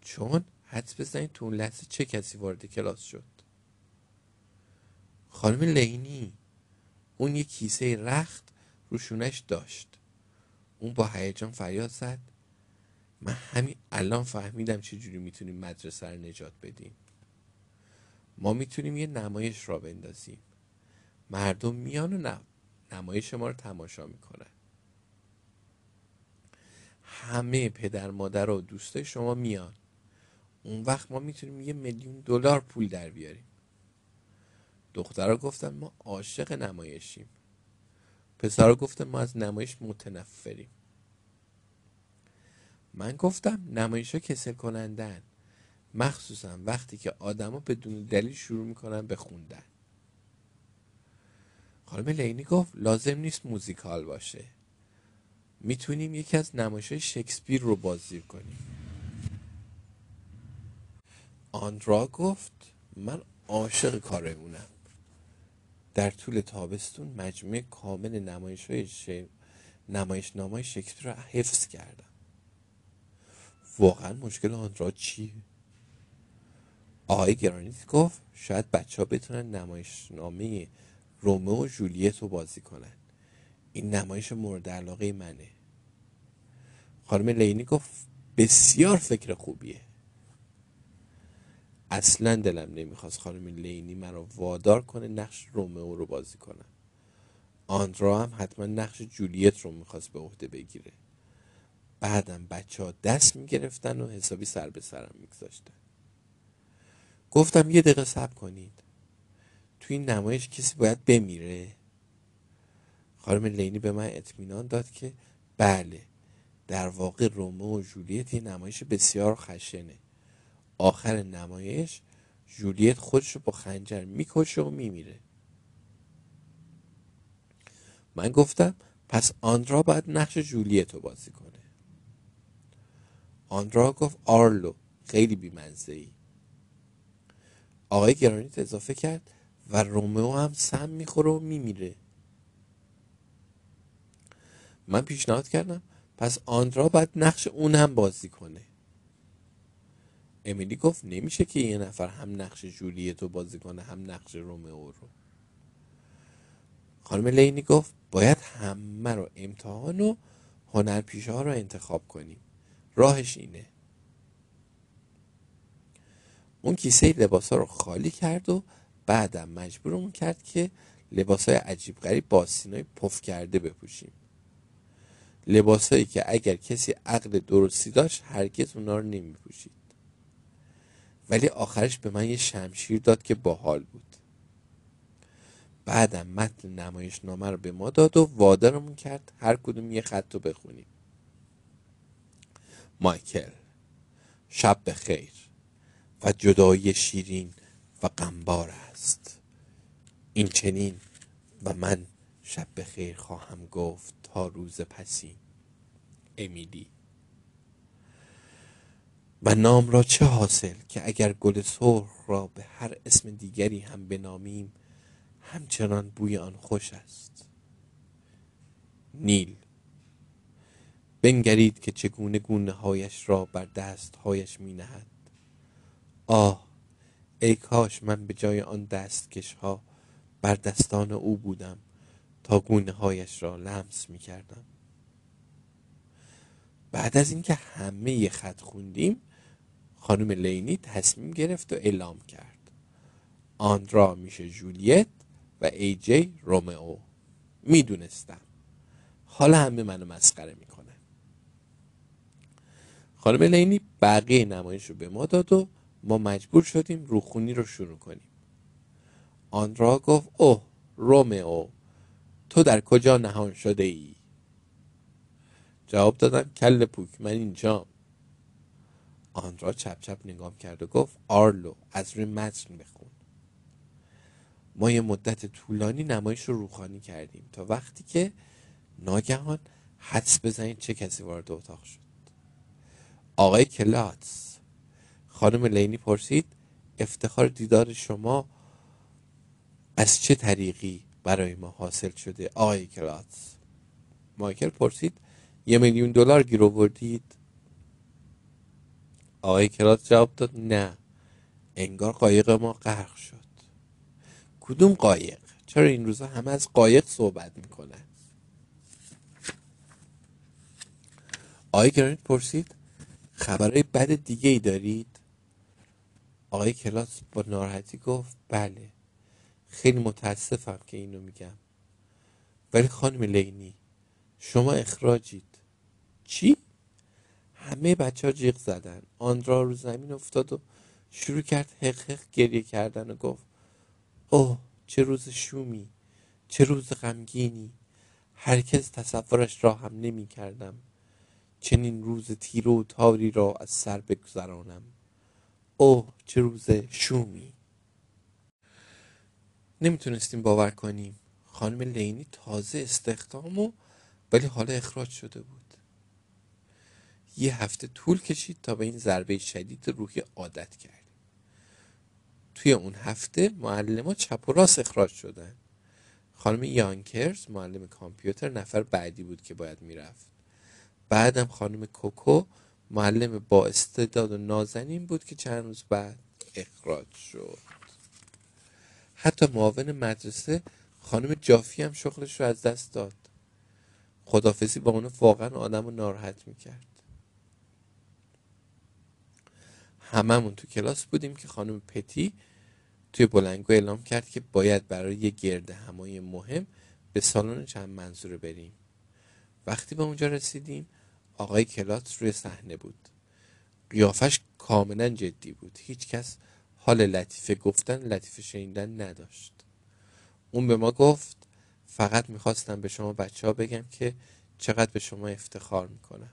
چون حدس بزنید تو اون لحظه چه کسی وارد کلاس شد؟ خانم لینی. اون یه کیسه رخت روشونش داشت. اون با هیجان فریاد زد. من همین الان فهمیدم چجوری می‌تونیم مدرسه رو نجات بدیم. ما می‌تونیم یه نمایش را بندازیم. مردم میان و نمایش ما رو تماشا می‌کنن. همه پدر مادر و دوستای شما میان. اون وقت ما می‌تونیم یه میلیون دلار پول در بیاریم. دخترها گفتن ما عاشق نمایشیم. پسرها گفتن ما از نمایش متنفریم. من گفتم نمایش ها کسل کنندن مخصوصا وقتی که آدما بدون دلیل شروع می‌کنن به خوندن. خانم لینی گفت لازم نیست موزیکال باشه. می‌تونیم یکی از نمایش شکسپیر رو بازی کنیم. آندرا گفت من عاشق کارمونم در طول تابستون مجموعه کامل نمایش های ش... نمایش نامای شکسپیر رو حفظ کردم. واقعا مشکل آندرا چیه؟ آقای گرانیت گفت شاید بچه ها بتونن نمایش نامه رومئو و جولیت رو بازی کنن. این نمایش مورد علاقه منه. خانم لینی گفت بسیار فکر خوبیه. اصلا دلم نمی‌خواست خانم لینی مرا وادار کنه نقش رومئو رو بازی کنم. آندرا هم حتما نقش جولیت رو می‌خواست به عهده بگیره. بعدم بچه ها دست می‌گرفتن و حسابی سر به سرم میگذاشتن. گفتم یه دقیقه سب کنید. تو این نمایش کسی باید بمیره؟ خانم لینی به من اطمینان داد که بله در واقع رومو و جولیت یه نمایش بسیار خشنه. آخر نمایش جولیت خودش رو با خنجر می‌کشه و میمیره. من گفتم پس آندرا باید نقش جولیت رو بازی کنه. آندرا گفت آرلو خیلی بیمنزه ای آقای گرانیت اضافه کرد و رومئو هم سم می‌خوره و میمیره. من پیشنهاد کردم پس آندرا باید نقش اون هم بازی کنه. امیلی گفت نمیشه که یه نفر هم نقش جولیت رو بازی کنه هم نقش رومئو رو. خانم لینی گفت باید همه رو امتحان و هنرپیشه ها رو انتخاب کنیم. راهش اینه. اون کیسه لباس ها رو خالی کرد و بعدم مجبورمون کرد که لباس های عجیب غریب با های پف کرده بپوشیم. لباسهایی که اگر کسی عقل درستی داشت هرگز اونا رو نمی پوشید ولی آخرش به من یه شمشیر داد که باحال بود. بعدم متن نمایش نامه رو به ما داد و وادارمون کرد هر کدوم یه خط رو بخونیم. مایکل شب به خیر و جدایی شیرین و غمبار است. این چنین و من شب به خیر خواهم گفت تا روز پسی امیلی و نام را چه حاصل که اگر گل سرخ را به هر اسم دیگری هم بنامیم همچنان بوی آن خوش است. نیل بنگرید که چگونه گونه هایش را بر دست هایش می نهد آه ای کاش من به جای آن دستکش ها بر دستان او بودم تا گونه هایش را لمس می کردم بعد از اینکه همه خط خوندیم خانم لینی تصمیم گرفت و اعلام کرد. آندرا میشه جولیت و ای جی رومئو. می‌دونستم. حالا همه منو مسخره می‌کنه. خانم لینی بقیه نمایش رو به ما داد و ما مجبور شدیم روخونی رو شروع کنیم. آندرا گفت اوه رومئو تو در کجا نهان شده ای؟ جواب دادم کل پوک من اینجام. آندرا چپ چپ نگام کرد و گفت آرلو از روی متن بخون. ما یه مدت طولانی نمایش رو روخانی کردیم تا وقتی که ناگهان حدس بزنید چه کسی وارد اتاق شد. آقای کلاتس خانم لینی پرسید افتخار دیدار شما از چه طریقی برای ما حاصل شده آقای کلاتس مایکل پرسید یه میلیون دلار گیر آوردید؟ آقای کلاتس جواب داد نه. انگار قایق ما غرق شد. کدوم قایق؟ چرا این روزا همه از قایق صحبت می‌کنن؟ آقای گرانیت پرسید خبرهای بد دیگه ای دارید؟ آقای کلاس با ناراحتی گفت بله. خیلی متاسفم که اینو میگم. ولی خانم لینی شما اخراجید. چی؟ همه بچه ها جیغ زدن. آندرا رو زمین افتاد و شروع کرد حق حق گریه کردن و گفت اوه چه روز شومی چه روز غمگینی. هرکس تصورش را هم نمی کردم چنین روز تیره و تاری را از سر بگذرانم. اوه چه روز شومی. نمی‌تونستیم باور کنیم. خانم لینی تازه استخدام ولی حالا اخراج شده بود. یه هفته طول کشید تا به این ضربه شدید روحی عادت کرد توی اون هفته معلم ها چپ و راست اخراج شدن. خانم یانکرز معلم کامپیوتر نفر بعدی بود که باید می‌رفت. بعدم خانم کوکو معلم با استعداد و نازنین بود که چند روز بعد اخراج شد. حتی معاون مدرسه خانم جافی هم شغلش رو از دست داد. خدافزی با اونو واقعا آدم رو ناراحت می‌کرد. هممون تو کلاس بودیم که خانم پتی توی بلنگو اعلام کرد که باید برای یه گرد همایی مهم به سالن چند منظوره بریم. وقتی به اونجا رسیدیم آقای کلات روی صحنه بود. قیافش کاملا جدی بود. هیچ کس حال لطیفه گفتن لطیفه شنیدن نداشت. اون به ما گفت فقط می‌خواستم به شما بچه ها بگم که چقدر به شما افتخار می‌کنم.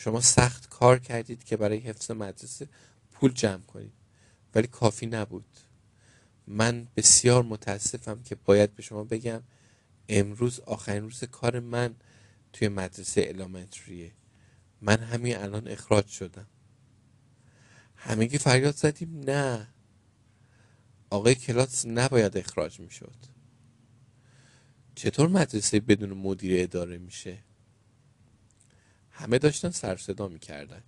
شما سخت کار کردید که برای حفظ مدرسه پول جمع کنید. ولی کافی نبود. من بسیار متاسفم که باید به شما بگم امروز آخرین روز کار من توی مدرسه الامنتریه. من همین الان اخراج شدم. همگی فریاد زدیم نه. آقای کلاس نباید اخراج می‌شد. چطور مدرسه بدون مدیر اداره میشه؟ همه داشتن سر صدا می‌کردن.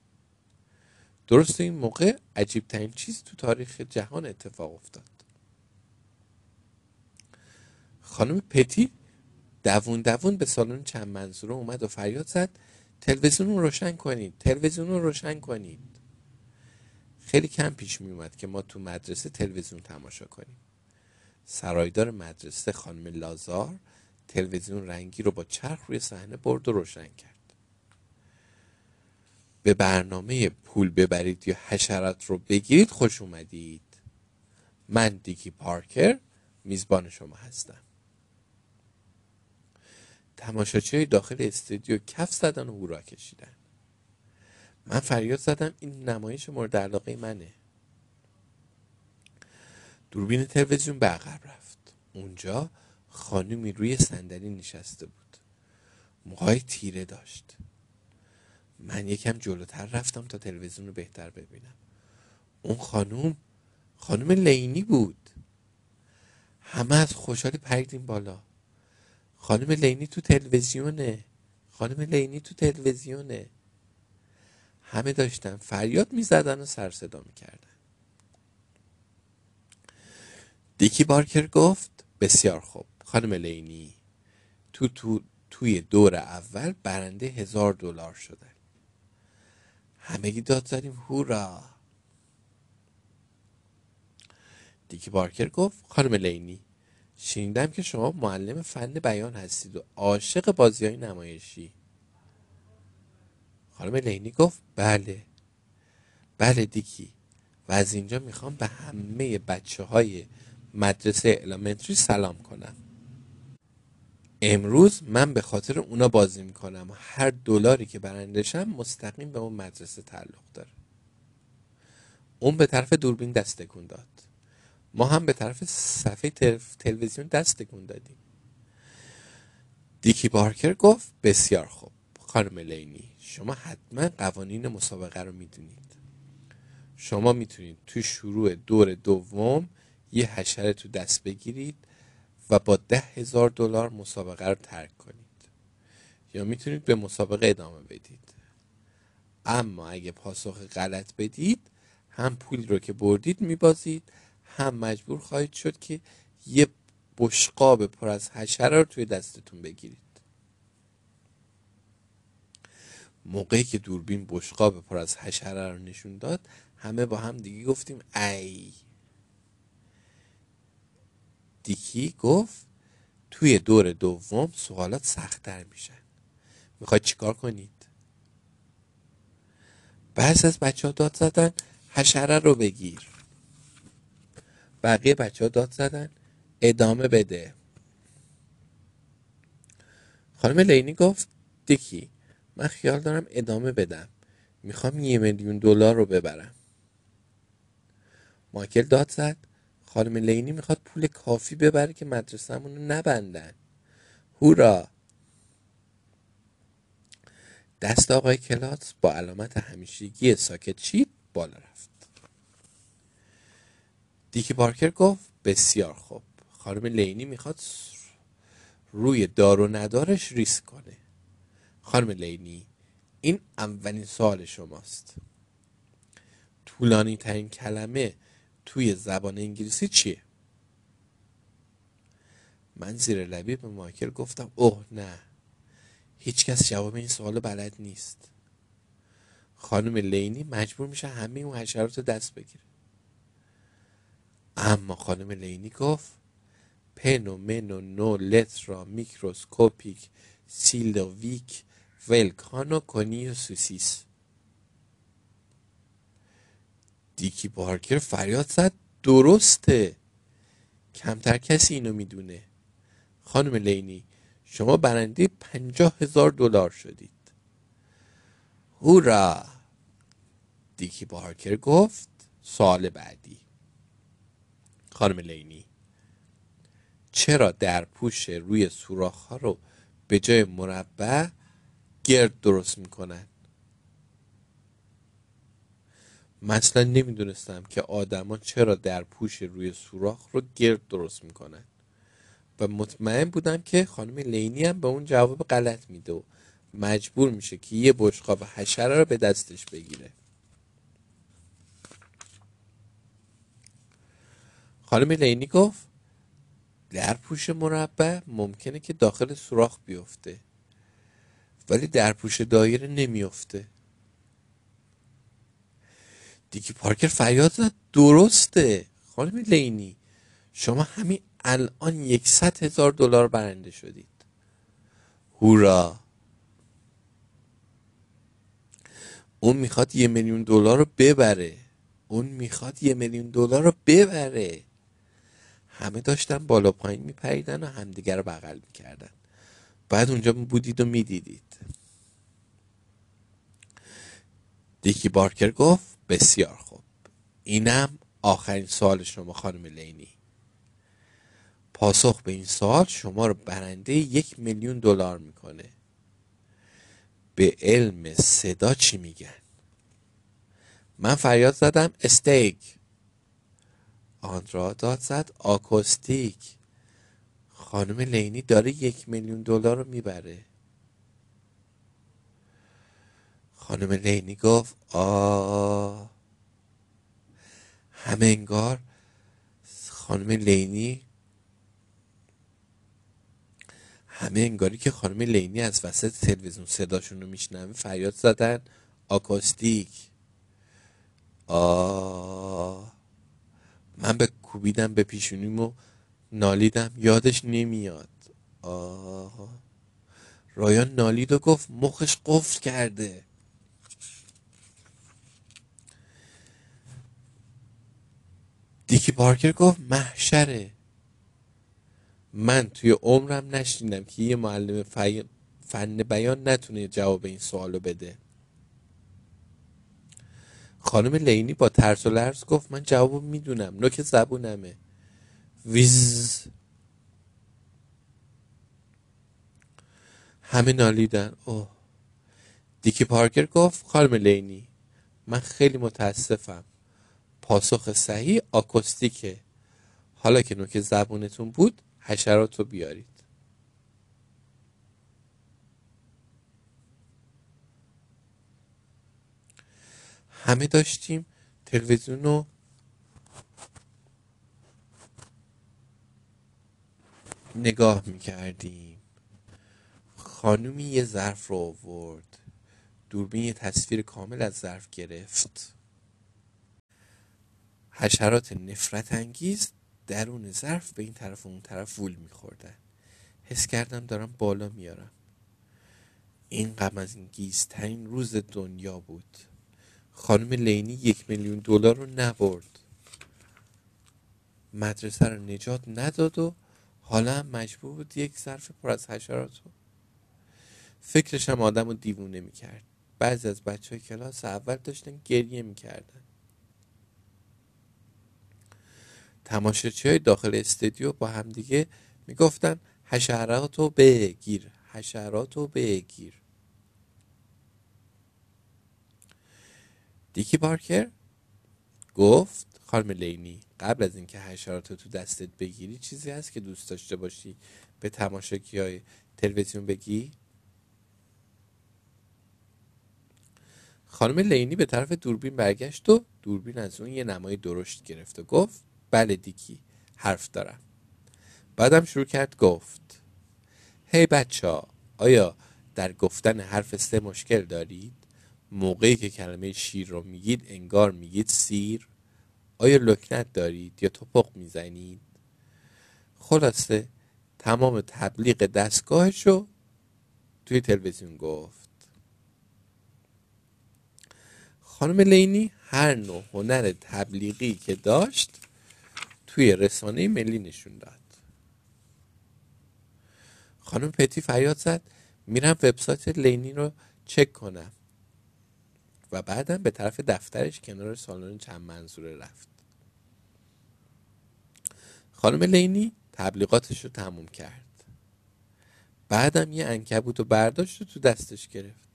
درست این موقع عجیب ترین چیز تو تاریخ جهان اتفاق افتاد. خانم پتی دوون دوون به سالن چند منظوره اومد و فریاد زد تلویزیون رو روشن کنید تلویزیون رو روشن کنید. خیلی کم پیش می اومد که ما تو مدرسه تلویزیون تماشا کنیم. سرایدار مدرسه خانم لازار تلویزیون رنگی رو با چرخ روی صحنه برد و روشن کرد. به برنامه پول ببرید یا حشرت رو بگیرید خوش اومدید. من دیکی پارکر میزبان شما هستم. تماشاچی داخل استودیو کف زدن و هورا کشیدن. من فریاد زدم این نمایش مورد علاقه منه. دوربین تلویزیون به عقب رفت. اونجا خانومی روی صندلی نشسته بود. موهای تیره داشت. من یکم جلوتر رفتم تا تلویزیون رو بهتر ببینم. اون خانوم خانوم لینی بود. همه از خوشحالی پریدیم بالا. خانم لینی تو تلویزیونه. خانم لینی تو تلویزیونه. همه داشتن فریاد می‌زدن و سر صدا می‌کردن. دیکی بارکر گفت بسیار خوب. خانم لینی تو, تو توی دور اول برنده هزار دلار شده. همگی داد زدیم. هورا. دیکی بارکر گفت خانم لینی شنیدم که شما معلم فن بیان هستید و عاشق بازی های نمایشی. خانم لینی گفت بله. بله دیکی و از اینجا می‌خوام به همه بچه های مدرسه الامنتری سلام کنم. امروز من به خاطر اونا بازی می‌کنم. هر دلاری که برندشم مستقیم به اون مدرسه تعلق داره. اون به طرف دوربین دست داد. ما هم به طرف صفحه تلویزیون دست دادیم. دیکی بارکر گفت بسیار خوب. خانم لینی شما حتما قوانین مسابقه رو می‌دونید. شما می‌تونید تو شروع دور دوم یه حشره تو دست بگیرید و با ده هزار دلار مسابقه رو ترک کنید. یا می‌تونید به مسابقه ادامه بدید. اما اگه پاسخ غلط بدید هم پول رو که بردید میبازید هم مجبور خواهید شد که یه بشقاب پر از حشره رو توی دستتون بگیرید. موقعی که دوربین بشقاب پر از حشره رو نشون داد همه با هم دیگه گفتیم ای دیکی گفت توی دور دوم سوالات سختتر میشن. می‌خواید چیکار کنید؟ بعض از بچه ها داد زدن حشره رو بگیر. بقیه بچه ها داد زدن ادامه بده. خانم لینی گفت دیکی من خیال دارم ادامه بدم. می‌خوام یه میلیون دلار رو ببرم. مایکل داد زد. خانم لینی می‌خواد پول کافی ببره که مدرسهمون رو نبندن. هورا! دست آقای کلاس با علامت همیشگی ساکت چید بالا رفت. دیکی بارکر گفت بسیار خوب. خانم لینی می‌خواد روی دار و ندارش ریسک کنه. خانم لینی این اولین سوال شماست. طولانی ترین کلمه توی زبان انگلیسی چیه؟ من زیر لبی به مایکل گفتم اوه نه. هیچکس جواب این سوال بلد نیست. خانم لینی مجبور میشه همه اون حشرات رو دست بگیره. اما خانم لینی گفت پنو منو نو لترا میکروسکوپیک سیلویک ولکانو کنی و سوسیس. دیکی بارکر فریاد زد. درسته. کمتر کسی اینو می‌دونه. خانم لینی شما برنده پنجاه هزار دلار شدید. هورا! دیکی بارکر گفت. سوال بعدی. خانم لینی چرا در پوش روی سوراخ ها رو به جای مربع گرد درست می‌کنن مثلا نمی‌دونستم که آدما چرا در پوش روی سوراخ رو گرد درست می‌کنن. و مطمئن بودم که خانم لینی هم به اون جواب غلط میده و مجبور میشه که یه بشقاب حشره رو به دستش بگیره. خانم لینی گفت در پوش مربع ممکنه که داخل سوراخ بیفته ولی در پوش دایره نمیفته دیکی پارکر فریاد زد. درسته. خانم لینی شما همین الان یکصد هزار دلار برنده شدید. هورا. اون می‌خواد یه میلیون دلار رو ببره. اون می‌خواد یه میلیون دلار رو ببره. همه داشتن بالا پایین میپریدن و همدیگر رو بغل می‌کردن. بعد اونجا بودید و می‌دیدید. دیکی بارکر گفت بسیار خوب. اینم آخرین سوال شما خانم لینی. پاسخ به این سوال شما رو برنده یک میلیون دلار می‌کنه. به علم صدا چی میگن؟ من فریاد زدم استیک. آندرا داد زد آکوستیک. خانم لینی داره یک میلیون دلار رو می‌بره. خانم لینی گفت آه. همه انگار خانم لینی همه انگاری که خانم لینی از وسط تلویزیون صداشون رو میشنوه فریاد زدن. آکوستیک. آه. من به کوبیدم به پیشونیم و نالیدم. یادش نمیاد. آه. رایان نالید و گفت مخش قفل کرده. دیکی پارکر گفت محشره. من توی عمرم نشنیدم که یه معلم فن بیان نتونه جواب این سوالو بده. خانم لینی با ترس و لرز گفت من جواب می‌دونم نوک زبونمه. ویز. همه نالیدن. اوه. دیکی پارکر گفت خانم لینی من خیلی متاسفم. پاسخ صحیح آکوستیکه حالا که نوک زبونتون بود حشرات رو بیارید. همه داشتیم تلویزیون رو نگاه می‌کردیم. خانومی یه ظرف رو آورد. دوربین یه تصویر کامل از ظرف گرفت. حشرات نفرت انگیز درون ظرف به این طرف و اون طرف وول میخوردن. حس کردم دارم بالا میارم. این غم از این گیزترین روز دنیا بود. خانم لینی یک میلیون دلار رو نبرد. مدرسه رو نجات نداد و حالا هم مجبور بود یک ظرف پر از حشرات رو. فکرش هم آدم رو دیوونه می‌کرد. بعضی از بچه های کلاس اول داشتن گریه می‌کردن. تماشاچی های داخل استودیو با همدیگه می‌گفتن حشرات رو بگیر حشرات رو بگیر. دیکی بارکر گفت خانم لینی قبل از اینکه حشرات تو دستت بگیری چیزی هست که دوست داشته باشی به تماشاکی های تلویزیون بگی؟ خانم لینی به طرف دوربین برگشت و دوربین از اون یه نمای درشت گرفت و گفت بله دیکی حرف دارم. بعدم شروع کرد گفت. هی hey بچه ها آیا در گفتن حرف سه مشکل دارید؟ موقعی که کلمه شیر رو میگید انگار میگید سیر. آیا لکنت دارید یا توپق می‌زنید؟ خلاصه تمام تبلیغ دستگاهش رو توی تلویزیون گفت. خانم لینی هر نوع هنر تبلیغی که داشت توی رسانه ملی نشون داد. خانم پتی فریاد زد میرم وبسایت لینی رو چک کنم. و بعدم به طرف دفترش کنار سالن چند منظوره رفت. خانم لینی تبلیغاتش رو تموم کرد. بعدم یه انکبوت و برداشت و تو دستش گرفت.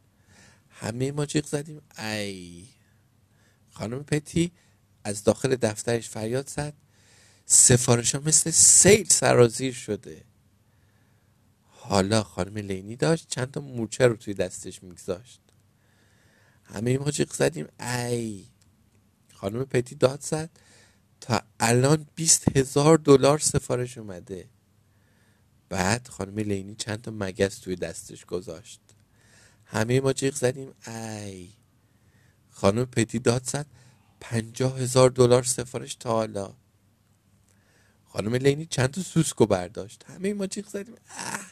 همه ما جیغ زدیم ای. خانم پتی از داخل دفترش فریاد زد. سفارش ها مثل سیل سرازیر شده. حالا خانم لینی داشت چند تا مورچه رو توی دستش میگذاشت. همه ما جیغ زدیم ای! خانم پتی داد زد. تا الان بیست هزار دلار سفارش اومده. بعد خانم لینی چند تا مگس توی دستش گذاشت. همه ما جیغ زدیم ای! خانم پتی داد زد پنجاه هزار دلار سفارش تا حالا. خانم لینی چند تا سوسکو برداشت. همه ما جیغ زدیم. اه.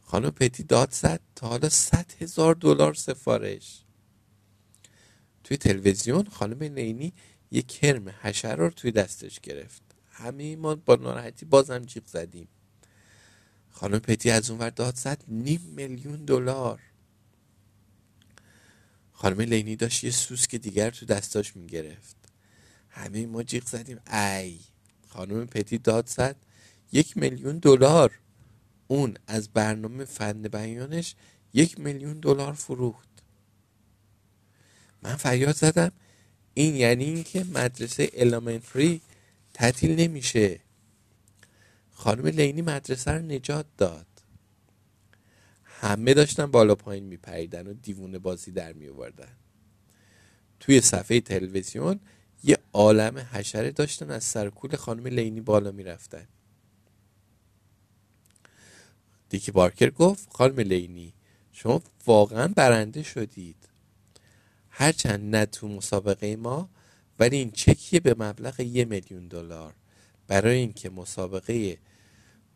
خانم پتی داد زد تا حالا صد هزار دلار سفارش. توی تلویزیون خانم لینی یه کرم حشره رو توی دستش گرفت. همه ما با ناراحتی بازم جیغ زدیم. خانم پتی از اون ور داد زد نیم میلیون دلار. خانم لینی داشت یه سوسک دیگر تو دستاش می‌گرفت. همه ما جیغ زدیم. ای. خانم پتی داد زد. یک میلیون دلار. اون از برنامه فن بیانش یک میلیون دلار فروخت. من فریاد زدم. این یعنی اینکه مدرسه المنتری تعطیل نمیشه. خانم لینی مدرسه رو نجات داد. همه داشتن بالا پایین میپریدن و دیوونه بازی در میوردن توی صفحه تلویزیون یه عالم حشره داشتن از سرکول خانم لینی بالا می‌رفتن. دیکی بارکر گفت خانم لینی شما واقعا برنده شدید. هرچند نه تو مسابقه ما ولی این چکیه به مبلغ یه میلیون دلار. برای اینکه مسابقه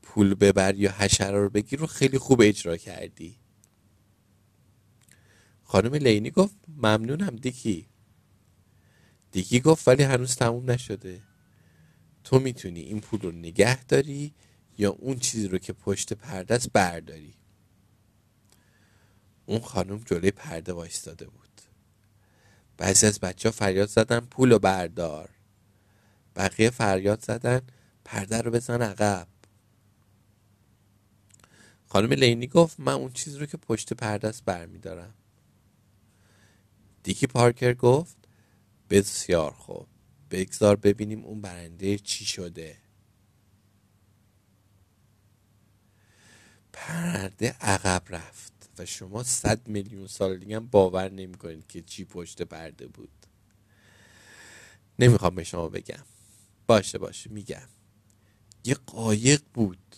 پول ببر یا حشره رو بگیر رو خیلی خوب اجرا کردی. خانم لینی گفت ممنونم دیکی. دیکی گفت ولی هنوز تموم نشده. تو می‌تونی این پول رو نگه داری یا اون چیزی رو که پشت پرده است برداری؟ اون خانم جلوی پرده وایستاده بود. بعضی از بچه ها فریاد زدن پول و بردار. بقیه فریاد زدن پرده رو بزن عقب. خانم لینی گفت من اون چیز رو که پشت پرده است برمیدارم. دیکی پارکر گفت بسیار خوب. بگذار ببینیم اون برنده چی شده. پرده عقب رفت و شما صد میلیون سال دیگه هم باور نمی‌کنید که چی پشت پرده بود. نمی‌خوام به شما بگم. باشه باشه میگم. یه قایق بود.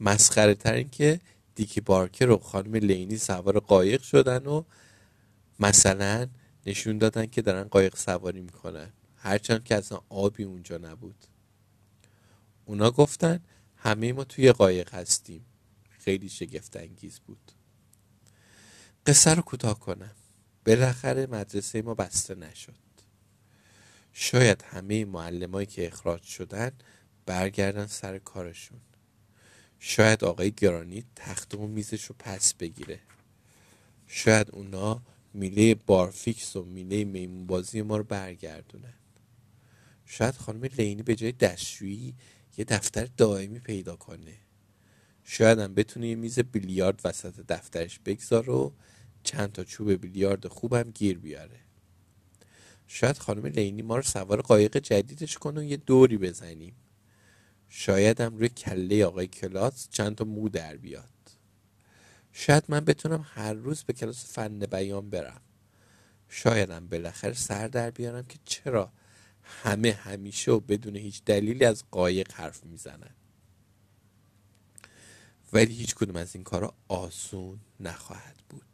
مسخره تر این که دیکی بارکر و خانم لینی سوار قایق شدن و مثلا نشون دادن که دارن قایق سواری می‌کنن. هرچند که اصلا آبی اونجا نبود. اونا گفتن همه ما توی قایق هستیم. خیلی شگفت انگیز بود. قصه رو کوتاه کنم. بالاخره مدرسه ما بسته نشد. شاید همه معلمایی که اخراج شدن برگردن سر کارشون. شاید آقای گرانی تخت و میزش رو پس بگیره. شاید اونا میله بارفیکس و میله میمون بازی ما رو برگردونن. شاید خانم لینی به جای دستشویی یه دفتر دائمی پیدا کنه. شاید هم بتونه یه میز بیلیارد وسط دفترش بگذاره و چند تا چوب بیلیارد خوبم گیر بیاره. شاید خانم لینی ما رو سوار قایق جدیدش کنه و یه دوری بزنیم. شاید هم روی کله آقای کلاس چند تا مو در بیاد. شاید من بتونم هر روز به کلاس فن بیان برم. شایدم بالاخره سر در بیارم که چرا همه همیشه و بدون هیچ دلیلی از قایق حرف می‌زنن. ولی هیچ کدوم از این کارا آسون نخواهد بود.